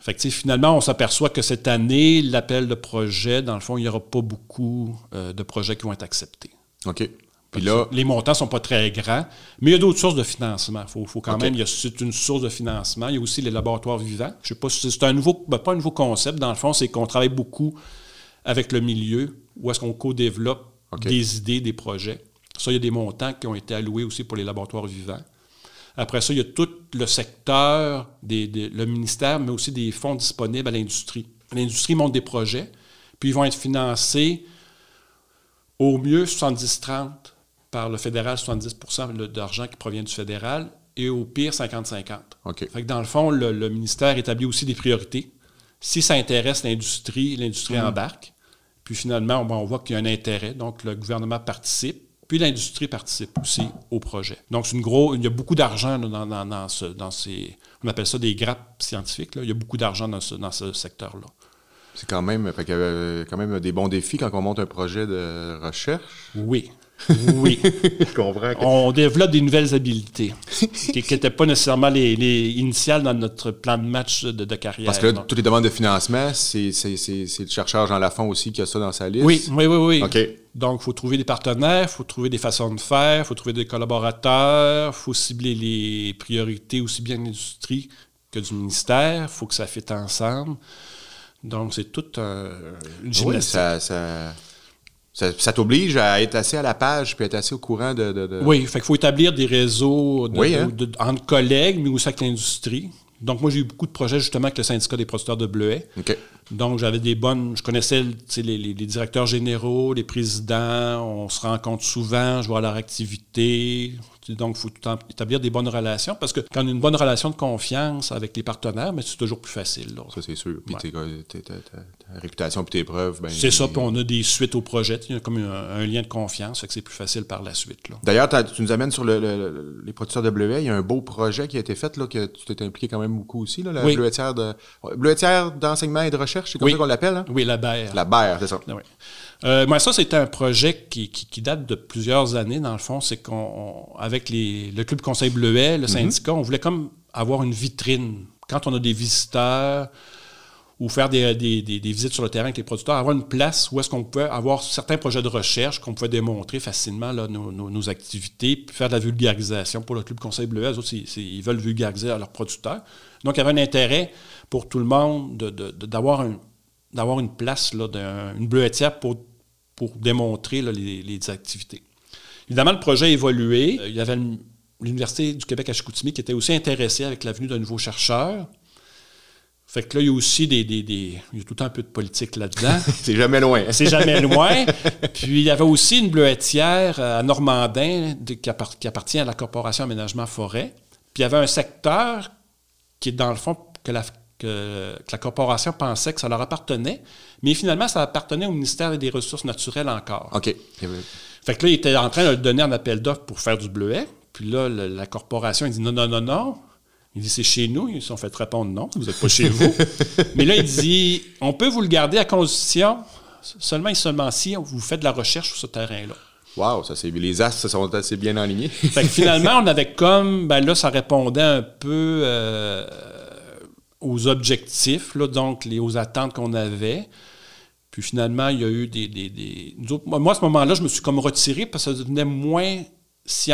Fait que, finalement, on s'aperçoit que cette année, l'appel de projet, dans le fond, il n'y aura pas beaucoup euh, de projets qui vont être acceptés. OK. Puis là, les montants ne sont pas très grands, mais il y a d'autres sources de financement. Il faut, quand même, a une source de financement. Il y a aussi les laboratoires vivants. Je sais pas si c'est un nouveau, ben, pas un nouveau concept, dans le fond, c'est qu'on travaille beaucoup avec le milieu, où est-ce qu'on co-développe des idées, des projets. Ça, il y a des montants qui ont été alloués aussi pour les laboratoires vivants. Après ça, il y a tout le secteur, des, le ministère, mais aussi des fonds disponibles à l'industrie. L'industrie monte des projets, puis ils vont être financés au mieux 70-30 par le fédéral, 70% d'argent qui provient du fédéral, et au pire 50-50. Fait que dans le fond, le, ministère établit aussi des priorités. Si ça intéresse l'industrie, l'industrie mm. embarque. Puis finalement, on, voit qu'il y a un intérêt, donc le gouvernement participe, puis l'industrie participe aussi au projet. Donc, c'est une gros, il y a beaucoup d'argent dans, dans, ce, dans, ces, on appelle ça des grappes scientifiques. Là. Il y a beaucoup d'argent dans ce, dans ce secteur-là. C'est quand même, fait quand même des bons défis quand on monte un projet de recherche. Oui. Oui. On développe des nouvelles habiletés qui n'étaient pas nécessairement les, initiales dans notre plan de match de, carrière. Parce que là, toutes les demandes de financement, c'est le chercheur Jean Lafont aussi qui a ça dans sa liste. Oui, oui, oui. oui. Donc, il faut trouver des partenaires, il faut trouver des façons de faire, il faut trouver des collaborateurs, il faut cibler les priorités aussi bien de l'industrie que du ministère, il faut que ça fitte ensemble. Donc, c'est tout un, une gymnastique. Oui, ça ça, t'oblige à être assez à la page puis être assez au courant de. Oui, fait qu'il faut établir des réseaux hein. entre collègues, mais aussi avec l'industrie. Donc, moi, j'ai eu beaucoup de projets justement avec le syndicat des producteurs de bleuets. Donc, j'avais des bonnes. Je connaissais les, les, directeurs généraux, les présidents. On se rencontre souvent, je vois leur activité. Donc, il faut tout établir des bonnes relations parce que quand on a une bonne relation de confiance avec les partenaires, mais c'est toujours plus facile. Ça, c'est sûr. Puis ta réputation puis tes preuves. Ben, c'est ça, puis on a des suites au projet. Il y a comme un, lien de confiance, fait que c'est plus facile par la suite. D'ailleurs, tu nous amènes sur les producteurs de bleuets. Il y a un beau projet qui a été fait, là, que tu t'es impliqué quand même beaucoup aussi, là, la bleuetière d'enseignement et de recherche, c'est comme ça qu'on l'appelle? Hein? Oui, la BER. La BER, c'est ça. Oui. Euh, moi, ça, c'était un projet qui, date de plusieurs années, dans le fond. C'est qu'avec le Club Conseil Bleuet, le mhm. syndicat, on voulait comme avoir une vitrine. Quand on a des visiteurs ou faire des, visites sur le terrain avec les producteurs, avoir une place où est-ce qu'on peut avoir certains projets de recherche qu'on pouvait démontrer facilement là, nos, activités, puis faire de la vulgarisation pour le Club Conseil Bleuet. Eux autres, ils, veulent vulgariser à leurs producteurs. Donc, il y avait un intérêt pour tout le monde d'avoir une place, là, une bleuetière pour pour démontrer les, activités. Évidemment, le projet a évolué. Euh, il y avait l'Université du Québec à Chicoutimi qui était aussi intéressée avec la venue d'un nouveau chercheur. Fait que là, il y a aussi des, Il y a tout un peu de politique là-dedans. C'est jamais loin. C'est jamais loin. Puis il y avait aussi une bleuetière euh, à Normandin qui, appartient à la Corporation Aménagement Forêt. Puis il y avait un secteur qui est dans le fond que la, que, la corporation pensait que ça leur appartenait, mais finalement, ça appartenait au ministère des Ressources naturelles encore. OK. Fait que là, il était en train de donner un appel d'offres pour faire du bleuet. Puis là, la, corporation, il dit non, non, non, non. Il dit c'est chez nous. Ils sont fait répondre non, vous n'êtes pas chez vous. mais là, il dit on peut vous le garder à condition seulement et seulement si vous faites de la recherche sur ce terrain-là. Wow, ça c'est les astres sont assez bien alignés. fait que finalement, on avait comme ben là, ça répondait un peu euh, aux objectifs, là, donc les, aux attentes qu'on avait. Puis finalement, il y a eu des. moi, à ce moment-là, je me suis comme retiré parce que ça devenait moins.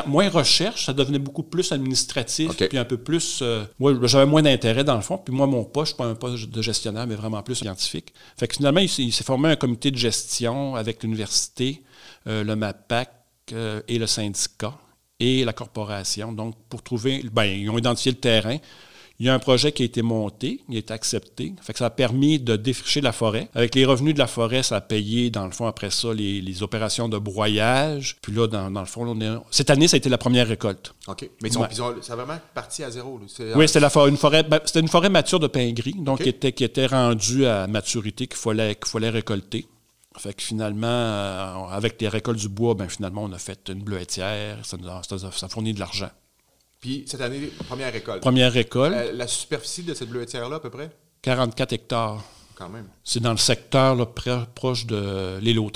moins recherche, ça devenait beaucoup plus administratif, puis un peu plus... Euh, moi, j'avais moins d'intérêt dans le fond, puis moi, mon poste, je suis pas un poste de gestionnaire, mais vraiment plus scientifique. Fait que finalement, il, s'est formé un comité de gestion avec l'université, euh, le MAPAC euh, et le syndicat et la corporation, donc pour trouver... Ben, ils ont identifié le terrain, il y a un projet qui a été monté, il a été accepté. Fait que ça a permis de défricher la forêt. Avec les revenus de la forêt, ça a payé, dans le fond, après ça, les, opérations de broyage. Puis là, dans, le fond, cette année, ça a été la première récolte. OK. Mais ils ont, ça a vraiment parti à zéro. Oui, c'était une forêt, ben, c'était une forêt mature de pin gris, donc qui, était, qui était rendue à maturité, qu'il fallait, qu'il fallait récolter. Fait que finalement, euh, avec les récoltes du bois, ben finalement, on a fait une bleuetière, ça, ça, ça fournit de l'argent. Puis cette année, première récolte. Première récolte. Euh, la superficie de cette bleuetière-là, à peu près? 44 hectares. quand même. C'est dans le secteur proche de l'île aux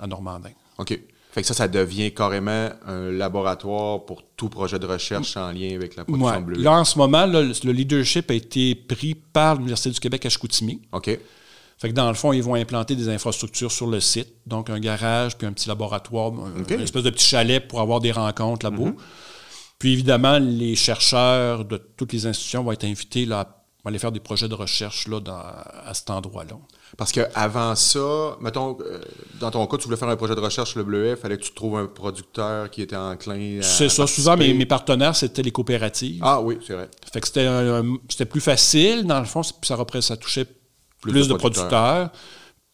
à Normandin. OK. Fait que ça, ça devient carrément un laboratoire pour tout projet de recherche en lien avec la production ouais. bleue. Là, en ce moment, le leadership a été pris par l'Université du Québec à Chicoutimi. OK. Fait que dans le fond, ils vont implanter des infrastructures sur le site, donc un garage, puis un petit laboratoire, une espèce de petit chalet pour avoir des rencontres là-bas. Mm-hmm. Puis évidemment, les chercheurs de toutes les institutions vont être invités là, à aller faire des projets de recherche là, à cet endroit-là. Parce qu'avant ça, mettons, euh, dans ton cas, tu voulais faire un projet de recherche sur le bleuet, il fallait que tu trouves un producteur qui était enclin à. C'est ça. Souvent, mes, partenaires, c'était les coopératives. Ah oui, c'est vrai. Fait que c'était, plus facile, dans le fond, ça, ça touchait plus, de, producteurs.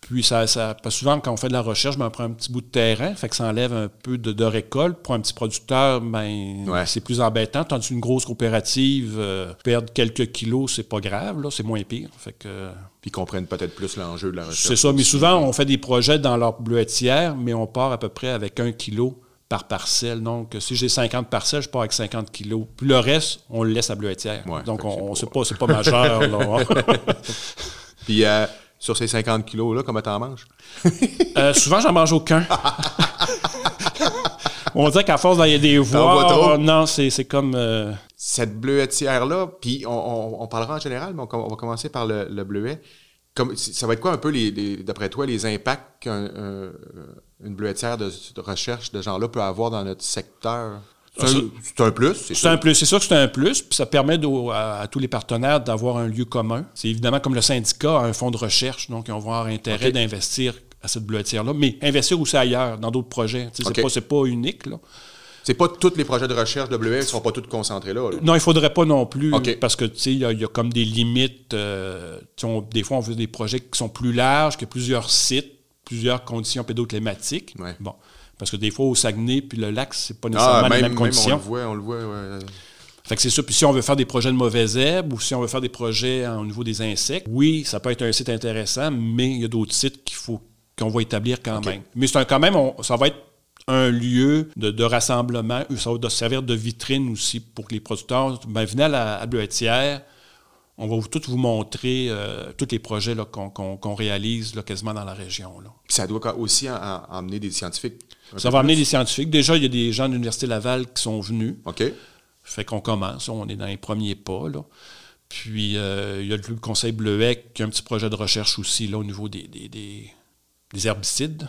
Puis ça, ça, pas souvent, quand on fait de la recherche, ben, on prend un petit bout de terrain, fait que ça enlève un peu de, récolte. Pour un petit producteur, ben, c'est plus embêtant. Tandis qu'une grosse coopérative, euh, perdre quelques kilos, c'est pas grave, là, c'est moins pire. Fait que, Puis ils comprennent peut-être plus l'enjeu de la recherche. C'est ça, mais souvent, on fait des projets dans leur bleuetière, mais on part à peu près avec un kilo par parcelle. Donc, si j'ai 50 parcelles, je pars avec 50 kilos. Puis le reste, on le laisse à bleuetière. Donc, on, c'est pas, pas majeur. Là. Puis euh, sur ces 50 kilos-là, comment t'en manges? euh, souvent, j'en mange aucun. on dirait qu'à force d'aller des voix, non, c'est comme... Euh, Cette bleuetière-là, puis on, parlera en général, mais on, va commencer par le, bleuet. Comme, ça va être quoi un peu, les, d'après toi, les impacts qu'une bleuetière de, de, recherche de genre-là peut avoir dans notre secteur? C'est un, plus. C'est un plus. C'est sûr que c'est un plus. Puis ça permet à, tous les partenaires d'avoir un lieu commun. C'est évidemment comme le syndicat a un fonds de recherche, donc ils vont avoir intérêt d'investir à cette bleuetière-là, mais investir aussi ailleurs, dans d'autres projets. C'est okay. pas, pas unique. Là. C'est pas tous les projets de recherche de bleuet qui sont pas tous concentrés là, Non, il faudrait pas non plus, parce que il y, a comme des limites. Euh, des fois, on fait des projets qui sont plus larges, que plusieurs sites, plusieurs conditions pédoclimatiques. Bon. Parce que des fois, au Saguenay, puis le lac, c'est pas nécessairement ah, les mêmes conditions. on le voit, on le voit, ouais. Fait que c'est ça. Puis si on veut faire des projets de mauvais herbes ou si on veut faire des projets au niveau des insectes, oui, ça peut être un site intéressant, mais il y a d'autres sites qu'il faut qu'on va établir quand même. Mais c'est quand même, ça va être un lieu de, rassemblement, ça va servir de vitrine aussi pour que les producteurs, ben, venez à la bleuetière, on va tout vous montrer euh, tous les projets qu'on réalise quasiment dans la région. Là. ça doit aussi emmener des scientifiques. Ça va amener des scientifiques. Déjà, il y a des gens de l'Université Laval qui sont venus. OK. Fait qu'on commence, on est dans les premiers pas. Là. Puis, euh, il y a le Conseil Bleuet qui a un petit projet de recherche aussi là, au niveau des, des herbicides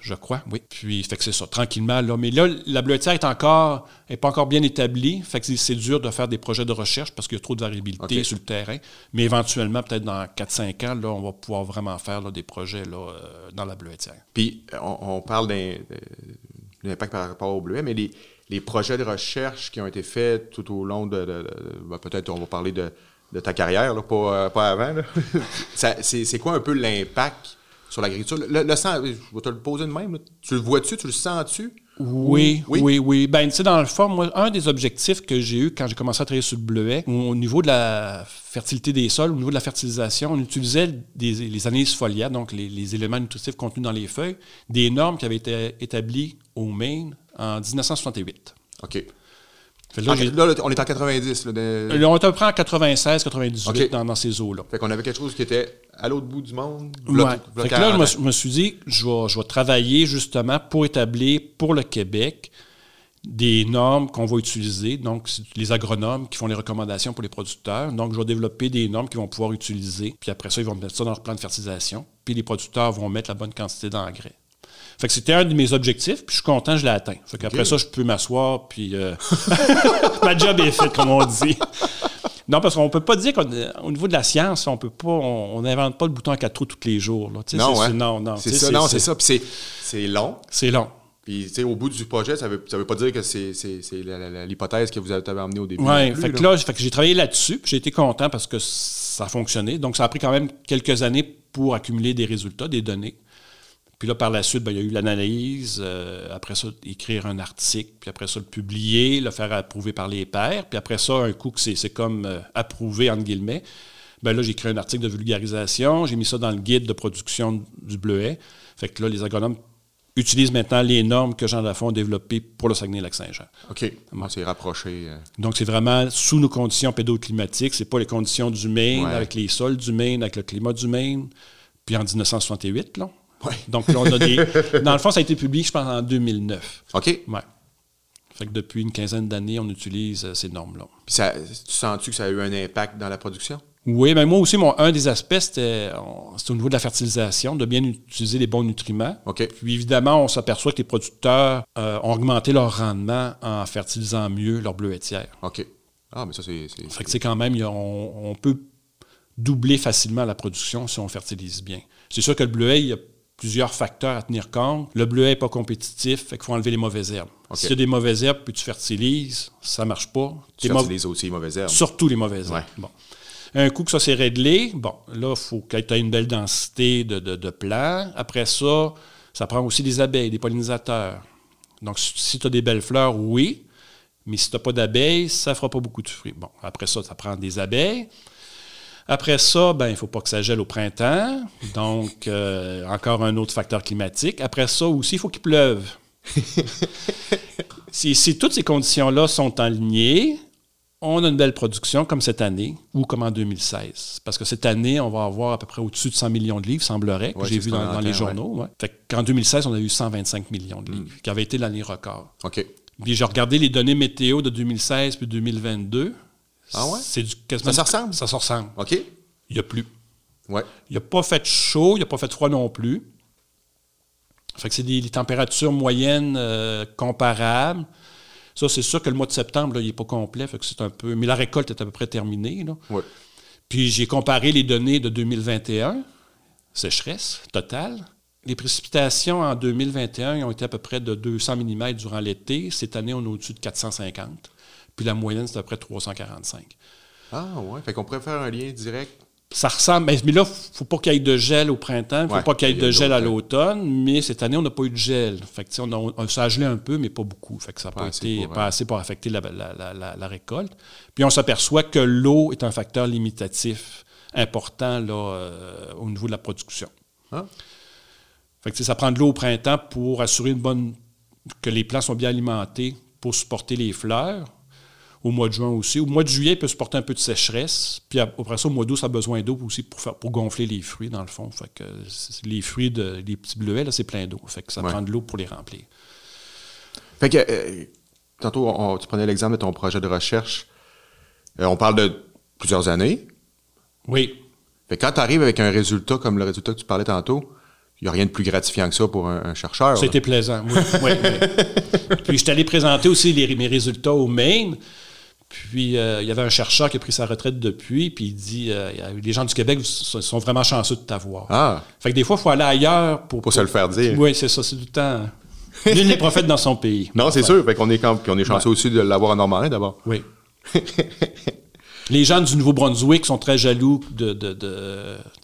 je crois, oui. Puis, fait que c'est ça, tranquillement. Là. Mais là, la bleuetière est encore, est pas encore bien établie. Fait que c'est dur de faire des projets de recherche parce qu'il y a trop de variabilité sur le terrain. Mais éventuellement, peut-être dans 4-5 ans, là, on va pouvoir vraiment faire des projets là, euh, dans la bleuetière. Puis, on, parle d'un impact par rapport au bleuet, mais les, projets de recherche qui ont été faits tout au long de. Ben, peut-être on va parler de, ta carrière, là, pas, euh, pas avant. c'est quoi un peu l'impact sur l'agriculture. Le, le, sang, je vais te le poser de même. Tu le vois-tu, tu le sens-tu? Oui, oui, oui, Ben, tu sais, dans le fond, moi, un des objectifs que j'ai eu quand j'ai commencé à travailler sur le bleuet, au niveau de la fertilité des sols, au niveau de la fertilisation, on utilisait des, les analyses foliaires, donc les, éléments nutritifs contenus dans les feuilles, des normes qui avaient été établies au Maine en 1968. OK. Là, on est en 90. Là, on est à peu près en 96, 98 dans, ces eaux-là. Fait qu'on avait quelque chose qui était à l'autre bout du monde. fait que là, je me, suis dit, je vais, je vais travailler justement pour établir pour le Québec des normes qu'on va utiliser. Donc, c'est les agronomes qui font les recommandations pour les producteurs. Donc, je vais développer des normes qu'ils vont pouvoir utiliser. Puis après ça, ils vont mettre ça dans leur plan de fertilisation. Puis les producteurs vont mettre la bonne quantité d'engrais. Fait que c'était un de mes objectifs, puis je suis content, je l'ai atteint. Fait qu'après ça, je peux m'asseoir, puis euh, ma job est faite, comme on dit. Non, parce qu'on peut pas dire qu'au niveau de la science, on peut pas, on n'invente pas le bouton à quatre trous tous les jours. Là. Non, non, non, c'est ça, non, c'est ça. Puis c'est long. C'est long. Puis, tu sais, au bout du projet, ça veut, ça veut pas dire que c'est l'hypothèse que vous avez amenée au début. Oui, fait que là, j'ai travaillé là-dessus, puis j'ai été content parce que ça a fonctionné. Donc, ça a pris quand même quelques années pour accumuler des résultats, des données. Puis là, par la suite, ben, il y a eu l'analyse, euh, après ça, écrire un article, puis après ça, le publier, le faire approuver par les pairs, puis après ça, un coup que c'est comme euh, approuvé, entre guillemets, ben là, j'ai écrit un article de vulgarisation, j'ai mis ça dans le guide de production du bleuet. Fait que là, les agronomes utilise maintenant les normes que Jean Lafont a développées pour le Saguenay-Lac-Saint-Jean. OK. c'est rapproché. Euh? Donc, c'est vraiment sous nos conditions pédoclimatiques. C'est pas les conditions du Maine, avec les sols du Maine, avec le climat du Maine. Puis en 1968, là. Ouais. Donc, là, on a des. Dans le fond, ça a été publié, je pense, en 2009. OK. Ouais. Fait que depuis une quinzaine d'années, on utilise euh, ces normes-là. Puis ça, tu sens-tu que ça a eu un impact dans la production? Oui, mais moi aussi, mon, un des aspects, c'était au niveau de la fertilisation, de bien utiliser les bons nutriments. OK. Puis évidemment, on s'aperçoit que les producteurs euh, ont augmenté leur rendement en fertilisant mieux leur bleuetière. OK. Ah, mais ça, c'est. Fait que c'est quand même, on, peut doubler facilement la production si on fertilise bien. C'est sûr que le bleuet, il a plusieurs facteurs à tenir compte. Le bleuet n'est pas compétitif, fait qu'il faut enlever les mauvaises herbes. Si tu as des mauvaises herbes puis tu fertilises, ça ne marche pas. Tu fertilises aussi les mauvaises herbes. Surtout les mauvaises herbes. Bon. Un coup que ça s'est réglé, bon, là, il faut que tu aies une belle densité de, de, plants. Après ça, ça prend aussi des abeilles, des pollinisateurs. Donc, si tu as des belles fleurs, oui. Mais si tu n'as pas d'abeilles, ça ne fera pas beaucoup de fruits. Bon, après ça, ça prend des abeilles. Après ça, ben, il ne faut pas que ça gèle au printemps. Donc, euh, encore un autre facteur climatique. Après ça aussi, il faut qu'il pleuve. si, si, toutes ces conditions-là sont alignées, on a une belle production comme cette année ou comme en 2016. Parce que cette année, on va avoir à peu près au-dessus de 100 millions de livres, semblerait, que j'ai vu dans, les journaux. Fait qu'en 2016, on a eu 125 millions de livres, hmm. qui avait été l'année record. OK. Puis j'ai regardé les données météo de 2016 puis 2022. Ah ouais? C'est du quasiment. Ça se ressemble? Ça se ressemble. OK. Il n'y a plus. Ouais. Il n'a pas fait chaud, il n'a pas fait froid non plus. Fait que c'est des, températures moyennes euh, comparables. Ça, c'est sûr que le mois de septembre, il n'est pas complet, fait que c'est un peu. Mais la récolte est à peu près terminée. Là. Puis j'ai comparé les données de 2021, sécheresse totale. Les précipitations en 2021 ont été à peu près de 200 mm durant l'été. Cette année, on est au-dessus de 450. Puis la moyenne, c'est à peu près 345. Ah ouais, fait qu'on pourrait faire un lien direct ça ressemble. Mais là, il ne faut pas qu'il y ait de gel au printemps, il ne faut pas qu'il y ait de gel à l'automne, mais cette année, on n'a pas eu de gel. Fait que, on a, ça a gelé un peu, mais pas beaucoup. Fait que ça n'a pas, été, pas assez pour affecter la, récolte. Puis on s'aperçoit que l'eau est un facteur limitatif important là, euh, au niveau de la production. Ah. Fait que, ça prend de l'eau au printemps pour assurer une bonne que les plants sont bien alimentés pour supporter les fleurs au mois de juin aussi. Au mois de juillet, il peut supporter un peu de sécheresse. Puis après ça, au mois d'août, ça a besoin d'eau aussi pour, faire, pour gonfler les fruits, dans le fond. Fait que les fruits, de, les petits bleuets, là, c'est plein d'eau. Fait que ça prend de l'eau pour les remplir. Fait que, euh, tantôt, tu prenais l'exemple de ton projet de recherche. Euh, on parle de plusieurs années. Oui. Fait quand tu arrives avec un résultat comme le résultat que tu parlais tantôt, il n'y a rien de plus gratifiant que ça pour un, chercheur. C'était plaisant, oui. Puis je allé présenter aussi mes résultats au Maine. Puis euh, il y avait un chercheur qui a pris sa retraite depuis, puis il dit euh, les gens du Québec sont vraiment chanceux de t'avoir. Ah. Fait que des fois, il faut aller ailleurs pour. Pour se le faire dire. Oui, c'est ça, c'est du temps. Nul n'est prophète dans son pays. Non, c'est sûr. Fait qu'on est, quand... on est chanceux aussi de l'avoir en Normandie d'abord. Oui. les gens du Nouveau-Brunswick sont très jaloux de,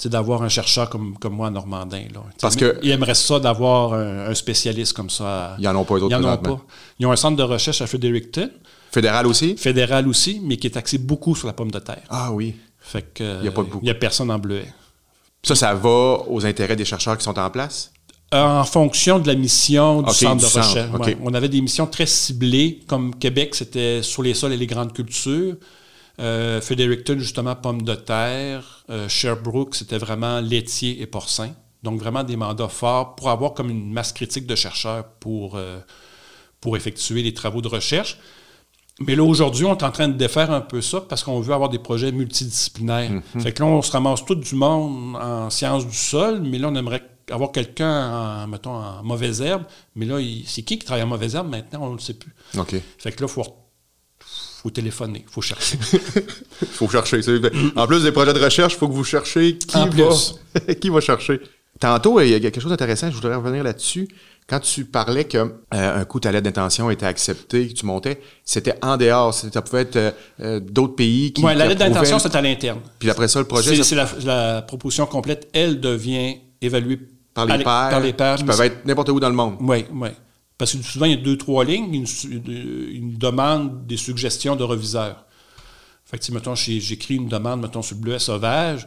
d'avoir un chercheur comme, comme moi en Normandin. Là. Parce que, ils aimeraient ça d'avoir un, spécialiste comme ça. Ils n'en ont pas d'autres. Ils n'en ont pas. Ils ont un centre de recherche à Fredericton. Fédéral aussi? Fédéral aussi, mais qui est axé beaucoup sur la pomme de terre. Ah oui. Fait que, il n'y a, pas a personne en bleuet. Ça, ça va aux intérêts des chercheurs qui sont en place? En fonction de la mission du centre de recherche. On avait des missions très ciblées, comme Québec, c'était sur les sols et les grandes cultures. Euh, Fredericton, justement, pomme de terre. Euh, Sherbrooke, c'était vraiment laitier et porcin. Donc, vraiment des mandats forts pour avoir comme une masse critique de chercheurs pour, euh, pour effectuer les travaux de recherche. Mais là, aujourd'hui, on est en train de défaire un peu ça parce qu'on veut avoir des projets multidisciplinaires. Mm-hmm. Fait que là, on se ramasse tout du monde en sciences du sol, mais là, on aimerait avoir quelqu'un, en, mettons, en mauvaise herbe. Mais là, c'est qui qui travaille en mauvaise herbe maintenant? On ne le sait plus. OK. Fait que là, il faut, faut téléphoner, il faut chercher. Faut chercher. En plus des projets de recherche, il faut que vous cherchiez qui, va, qui va chercher. Tantôt, il y a quelque chose d'intéressant, je voudrais revenir là-dessus. Quand tu parlais qu'un euh, coup ta lettre d'intention était accepté, que tu montais, c'était en dehors. Ça pouvait être euh, d'autres pays qui. Oui, la lettre d'intention, c'est à l'interne. Puis après ça, le projet. C'est la, proposition complète, elle devient évaluée par les, pairs, par les pairs. Qui peuvent être n'importe où dans le monde. Oui, oui. Parce que souvent, il y a deux, trois lignes, une, demande des suggestions de reviseurs. Fait que, mettons, j'écris une demande, mettons, sur le bleuet sauvage.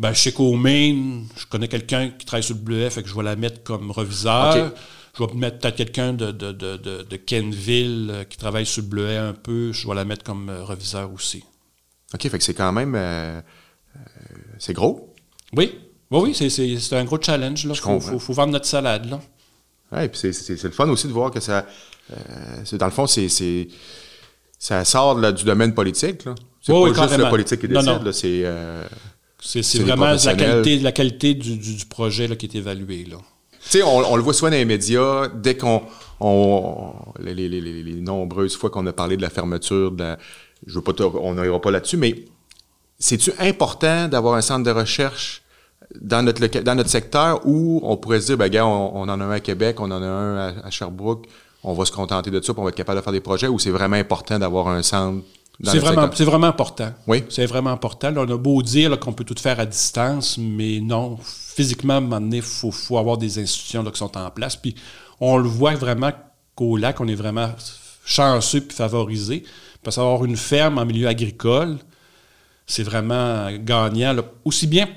Ben, je sais qu'au Maine, je connais quelqu'un qui travaille sur le bleuet, fait que je vais la mettre comme reviseur. Je vais mettre peut-être quelqu'un de, de, de, de, Kenville euh, qui travaille sur le bleuet un peu. Je vais la mettre comme euh, reviseur aussi. OK, fait que c'est quand même... Euh, c'est gros? Oui. Oui, oui, c'est un gros challenge. Il faut, faut, vendre notre salade. Là. Oui, puis c'est le fun aussi de voir que ça... dans le fond, c'est ça sort du domaine politique. C'est pas juste la politique qui décide, c'est... c'est vraiment la qualité, la qualité du, du, projet là, qui est évalué. Là. Tu on, le voit souvent dans les médias, dès qu'on. On, les, nombreuses fois qu'on a parlé de la fermeture, de je veux pas on n'ira pas là-dessus, mais c'est-tu important d'avoir un centre de recherche dans notre, dans notre secteur où on pourrait se dire, ben, gars, on, en a un à Québec, on en a un à, Sherbrooke, on va se contenter de ça, puis on va être capable de faire des projets, ou c'est vraiment important d'avoir un centre c'est vraiment, c'est vraiment important. Oui. C'est vraiment important. on a beau dire qu'on peut tout faire à distance, mais non, physiquement, à un moment donné, il faut, avoir des institutions qui sont en place. Puis on le voit vraiment qu'au lac, on est vraiment chanceux puis favorisé. Parce qu'avoir une ferme en milieu agricole, c'est vraiment gagnant, aussi bien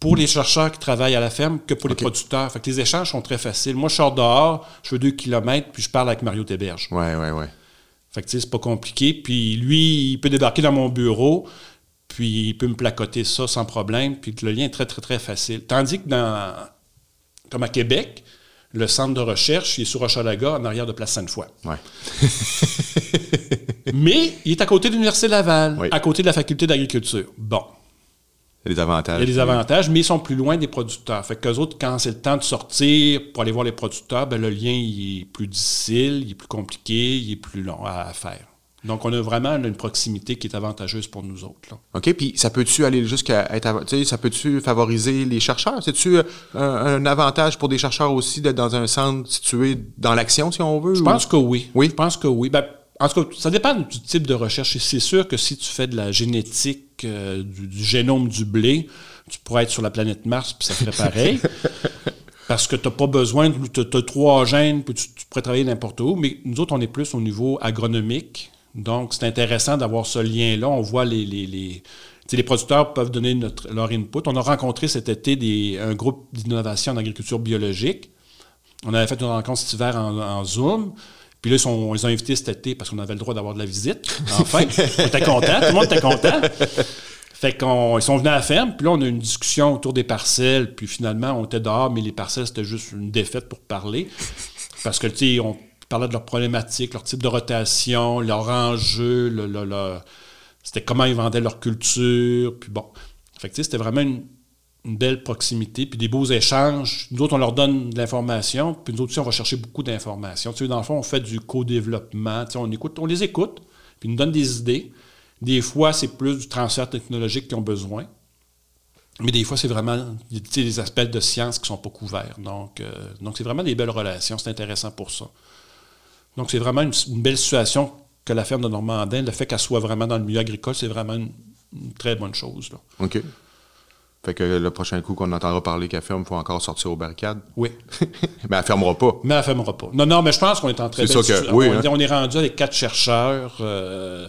pour les chercheurs qui travaillent à la ferme que pour les producteurs. Fait que les échanges sont très faciles. Moi, je sors dehors, je fais deux kilomètres, puis je parle avec Mario Théberge. Oui, oui, oui. Fait que, c'est pas compliqué. Puis lui, il peut débarquer dans mon bureau, puis il peut me placoter ça sans problème, puis le lien est très, très, très facile. Tandis que dans, comme à Québec, le centre de recherche, il est sur Hochelaga, en arrière de Place Sainte-Foy. Ouais. Mais il est à côté de l'Université Laval, à côté de la faculté d'agriculture. Bon. Il y a des avantages. Il y a des avantages, mais ils sont plus loin des producteurs. Fait qu'eux autres, quand c'est le temps de sortir pour aller voir les producteurs, ben, le lien il est plus difficile, il est plus compliqué, il est plus long à faire. Donc, on a vraiment une proximité qui est avantageuse pour nous autres. OK. Puis, ça peut-tu aller jusqu'à être. Tu sais, ça peut-tu favoriser les chercheurs? C'est-tu euh, un, avantage pour des chercheurs aussi d'être dans un centre situé dans l'action, si on veut? Je pense que oui. Oui? Je pense que oui. Ben, en tout cas, ça dépend du type de recherche. C'est sûr que si tu fais de la génétique euh, du, génome du blé, tu pourrais être sur la planète Mars, puis ça ferait pareil. parce que tu n'as pas besoin, tu as, trois gènes, puis tu pourrais travailler n'importe où. Mais nous autres, on est plus au niveau agronomique. Donc, c'est intéressant d'avoir ce lien-là. On voit les, les, les, les producteurs peuvent donner notre, leur input. On a rencontré cet été des, un groupe d'innovation en agriculture biologique. On avait fait une rencontre cet hiver en, Zoom. Puis là, ils, ils ont invité cet été parce qu'on avait le droit d'avoir de la visite. Enfin, on était content. Tout le monde était content. Fait qu'ils sont venus à la ferme, puis là, on a eu une discussion autour des parcelles, puis finalement, on était dehors, mais les parcelles, c'était juste une défaite pour parler. Parce que, tu sais, on parlaient de leurs problématiques, leur type de rotation, leur enjeu, le, c'était comment ils vendaient leur culture. Puis bon, fait c'était vraiment une, belle proximité, puis des beaux échanges. Nous autres, on leur donne de l'information, puis nous autres aussi, on va chercher beaucoup d'informations. Tu sais, dans le fond, on fait du co-développement, tu on, écoute, on les écoute, puis ils nous donnent des idées. Des fois, c'est plus du transfert technologique qu'ils ont besoin. Mais des fois, c'est vraiment des aspects de science qui ne sont pas couverts. Donc, euh, donc c'est vraiment des belles relations. C'est intéressant pour ça. Donc, c'est vraiment une, belle situation que la ferme de Normandin, le fait qu'elle soit vraiment dans le milieu agricole, c'est vraiment une, très bonne chose. OK. Fait que le prochain coup qu'on entendra parler qu'elle ferme, il faut encore sortir aux barricades. Oui. mais elle fermera pas. Mais elle fermera pas. Non, non, mais je pense qu'on est en très belle situation. Oui, hein. on, est rendu avec quatre chercheurs. Euh,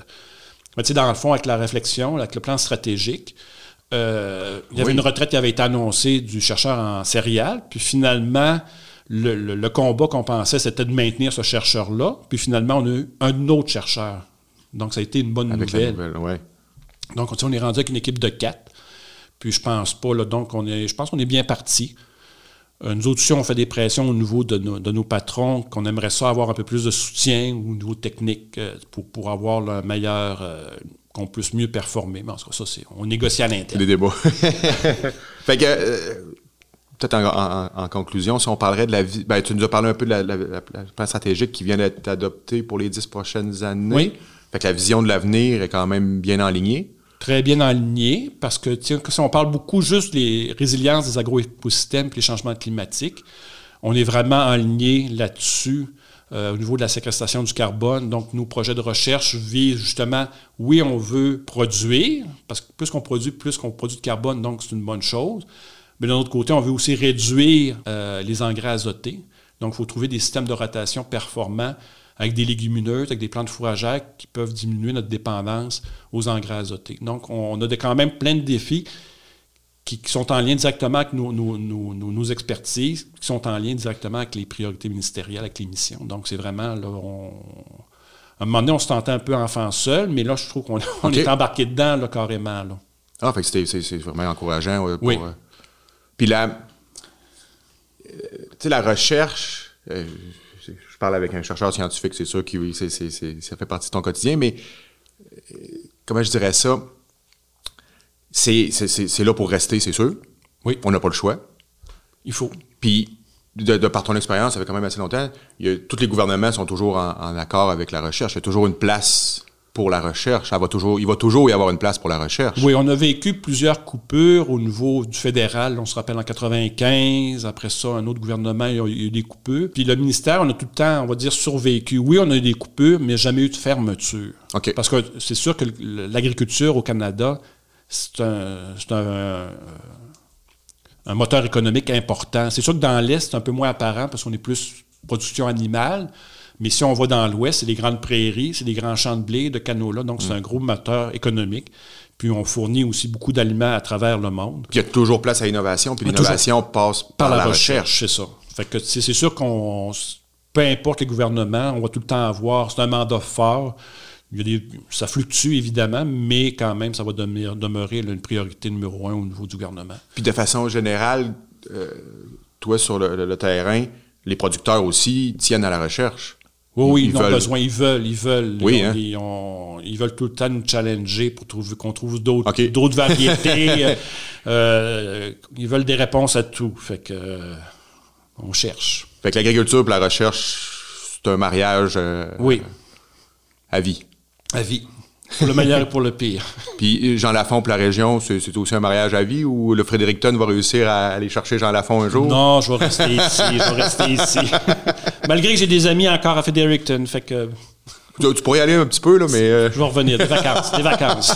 dans le fond, avec la réflexion, avec le plan stratégique, euh, il y avait une retraite qui avait été annoncée du chercheur en céréales, puis finalement, le, combat qu'on pensait, c'était de maintenir ce chercheur-là. Puis finalement, on a eu un autre chercheur. Donc, ça a été une bonne nouvelle. Donc, on est rendu avec une équipe de quatre. Puis je pense pas, là, donc on est, je pense qu'on est bien parti. Euh, nous autres aussi, on fait des pressions au niveau de nos, patrons, qu'on aimerait ça avoir un peu plus de soutien au niveau technique euh, pour, pour avoir le meilleur, euh, qu'on puisse mieux performer. Mais en tout cas, ça, c'est, on négocie à l'intérieur. Des débats. fait que, peut-être en, conclusion, si on parlerait de la vie, ben, tu nous as parlé un peu de la, plan stratégique qui vient d'être adopté pour les dix prochaines années. Oui. Fait que la vision de l'avenir est quand même bien alignée. Très bien alignée, parce que si on parle beaucoup juste des résiliences des agroécosystèmes et les changements climatiques, on est vraiment aligné là-dessus. Euh, au niveau de la séquestration du carbone. Donc, nos projets de recherche visent justement, oui, on veut produire, parce que plus qu'on produit, plus qu'on produit de carbone, donc c'est une bonne chose. Mais d'un autre côté, on veut aussi réduire euh, les engrais azotés. Donc, il faut trouver des systèmes de rotation performants avec des légumineuses, avec des plantes fourragères qui peuvent diminuer notre dépendance aux engrais azotés. Donc, on a quand même plein de défis qui, sont en lien directement avec nos, nos, expertises, qui sont en lien directement avec les priorités ministérielles, avec les missions. Donc, c'est vraiment, là, on, à un moment donné, on se tentait un peu enfant seul, mais là, je trouve qu'on est embarqué dedans, là, carrément. Là. Ah, fait que c'est vraiment encourageant. pour, oui. Euh, puis là, euh, tu sais, la recherche, euh, parle avec un chercheur scientifique, c'est sûr que ça fait partie de ton quotidien, mais comment je dirais ça? c'est là pour rester, c'est sûr. Oui. On n'a pas le choix. Il faut. Puis, de, par ton expérience, ça fait quand même assez longtemps, tous les gouvernements sont toujours en, accord avec la recherche. Il y a toujours une place pour la recherche. va toujours, il va toujours y avoir une place pour la recherche. Oui, on a vécu plusieurs coupures au niveau du fédéral. On se rappelle en 95. Après ça, un autre gouvernement, il y a eu des coupures. Puis le ministère, on a tout le temps, on va dire, survécu. Oui, on a eu des coupures, mais jamais eu de fermeture. Parce que c'est sûr que l'agriculture au Canada, c'est un, un, moteur économique important. C'est sûr que dans l'Est, c'est un peu moins apparent parce qu'on est plus production animale. Mais si on va dans l'Ouest, c'est des grandes prairies, c'est des grands champs de blé, de canola. Donc, c'est mm. un gros moteur économique. Puis, on fournit aussi beaucoup d'aliments à travers le monde. Puis, il y a toujours place à l'innovation. Puis, l'innovation passe par, la, recherche. C'est ça. Fait que c'est sûr qu'on, peu importe les gouvernements, on va tout le temps avoir, c'est un mandat fort ça fluctue évidemment, mais quand même, ça va demeurer, une priorité numéro un au niveau du gouvernement. Puis de façon générale, euh, toi sur le, terrain, les producteurs aussi tiennent à la recherche. Oui, oui, ils, ont besoin, ils veulent, ils veulent. Oui, hein? ils, veulent tout le temps nous challenger pour trouver qu'on trouve d'autres variétés. Euh, ils veulent des réponses à tout. Fait que euh, on cherche. Fait que l'agriculture et la recherche, c'est un mariage oui. à vie. À vie. Pour le meilleur et pour le pire. Puis Jean Lafont pour la région, c'est aussi un mariage à vie ou le Fredericton va réussir à aller chercher Jean Lafont un jour? Non, je vais rester ici. Je vais rester ici. Malgré que j'ai des amis encore à Fredericton, fait que. Tu, pourrais y aller un petit peu, là, mais. Euh, je vais revenir, des vacances. Des vacances.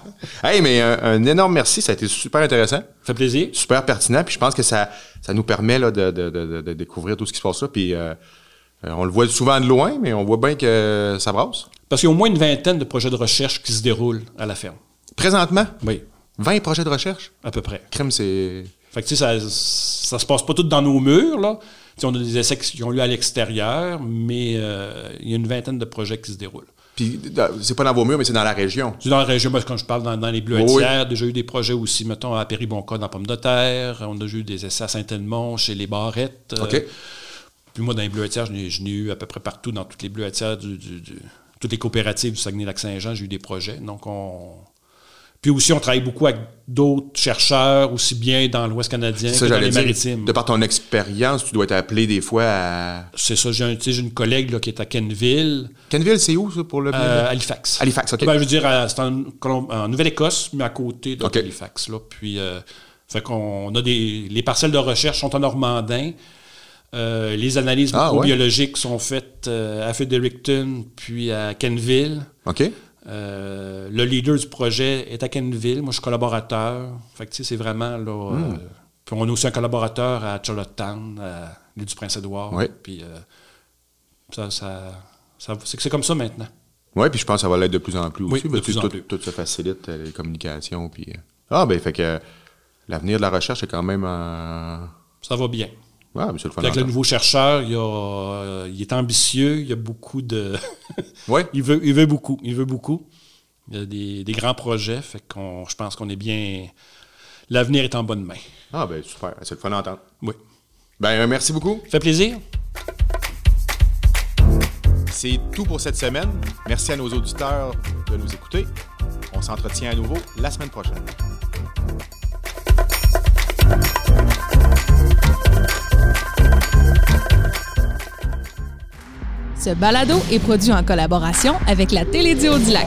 hey, mais un, énorme merci, ça a été super intéressant. Ça fait plaisir. Super pertinent, puis je pense que ça, ça nous permet là, de, de, de, découvrir tout ce qui se passe là, puis. Euh, euh, on le voit souvent de loin, mais on voit bien que ça brasse. Parce qu'il y a au moins une vingtaine de projets de recherche qui se déroulent à la ferme. Présentement? Oui. 20 projets de recherche? À peu près. Crème, c'est. Fait que, tu sais, ça, ça se passe pas tout dans nos murs, là. on a des essais qui ont lieu à l'extérieur, mais euh, il y a une vingtaine de projets qui se déroulent. Puis, c'est pas dans vos murs, mais c'est dans la région. C'est dans la région, parce que quand je parle dans, les bleuetières, oui. déjà eu des projets aussi, mettons, à Péribonca, dans Pomme de Terre. On a déjà eu des essais à Saint-Edmond, chez les Barrettes. OK. Euh, puis moi, dans les bleuetières, je n'ai eu à peu près partout, dans toutes les bleuetières, du, toutes les coopératives du Saguenay-Lac-Saint-Jean, j'ai eu des projets. Donc, on. Puis aussi, on travaille beaucoup avec d'autres chercheurs, aussi bien dans l'Ouest canadien que dans les maritimes. De par ton expérience, tu dois être appelé des fois à... C'est ça. J'ai une collègue qui est à Kenville. Kenville, c'est où, ça, pour le... Euh, Halifax. Halifax, OK. Ben, je veux dire, c'est en, Nouvelle-Écosse, mais à côté de Halifax. Là. Puis, euh, fait qu'on a des... Les parcelles de recherche sont en Normandin. Euh, les analyses ah, biologiques sont faites euh, à Fredericton puis à Kenville. OK. Euh, le leader du projet est à Kenville. Moi, je suis collaborateur. Fait que, c'est vraiment là. Hmm. puis on a aussi un collaborateur à Charlottetown, à l'île du Prince-Édouard. Oui. Puis ça, c'est comme ça maintenant. Oui, puis je pense que ça va l'être de plus en plus aussi. de plus en plus. Tout ça facilite les communications. Puis, ah, ben, fait que l'avenir de la recherche est quand même. Ça va bien. Ah, Avec le nouveau chercheur, il, euh, il, est ambitieux, il a beaucoup de. ouais. il, veut, il veut beaucoup. Il veut beaucoup. Il y a des, des grands projets, fait qu'on, je pense qu'on est bien. L'avenir est en bonne main. Ah, ben super. C'est le fun d'entendre. Oui. Ben, merci beaucoup. fait plaisir. C'est tout pour cette semaine. Merci à nos auditeurs de nous écouter. On s'entretient à nouveau la semaine prochaine. Ce balado est produit en collaboration avec la Télédio du Lac.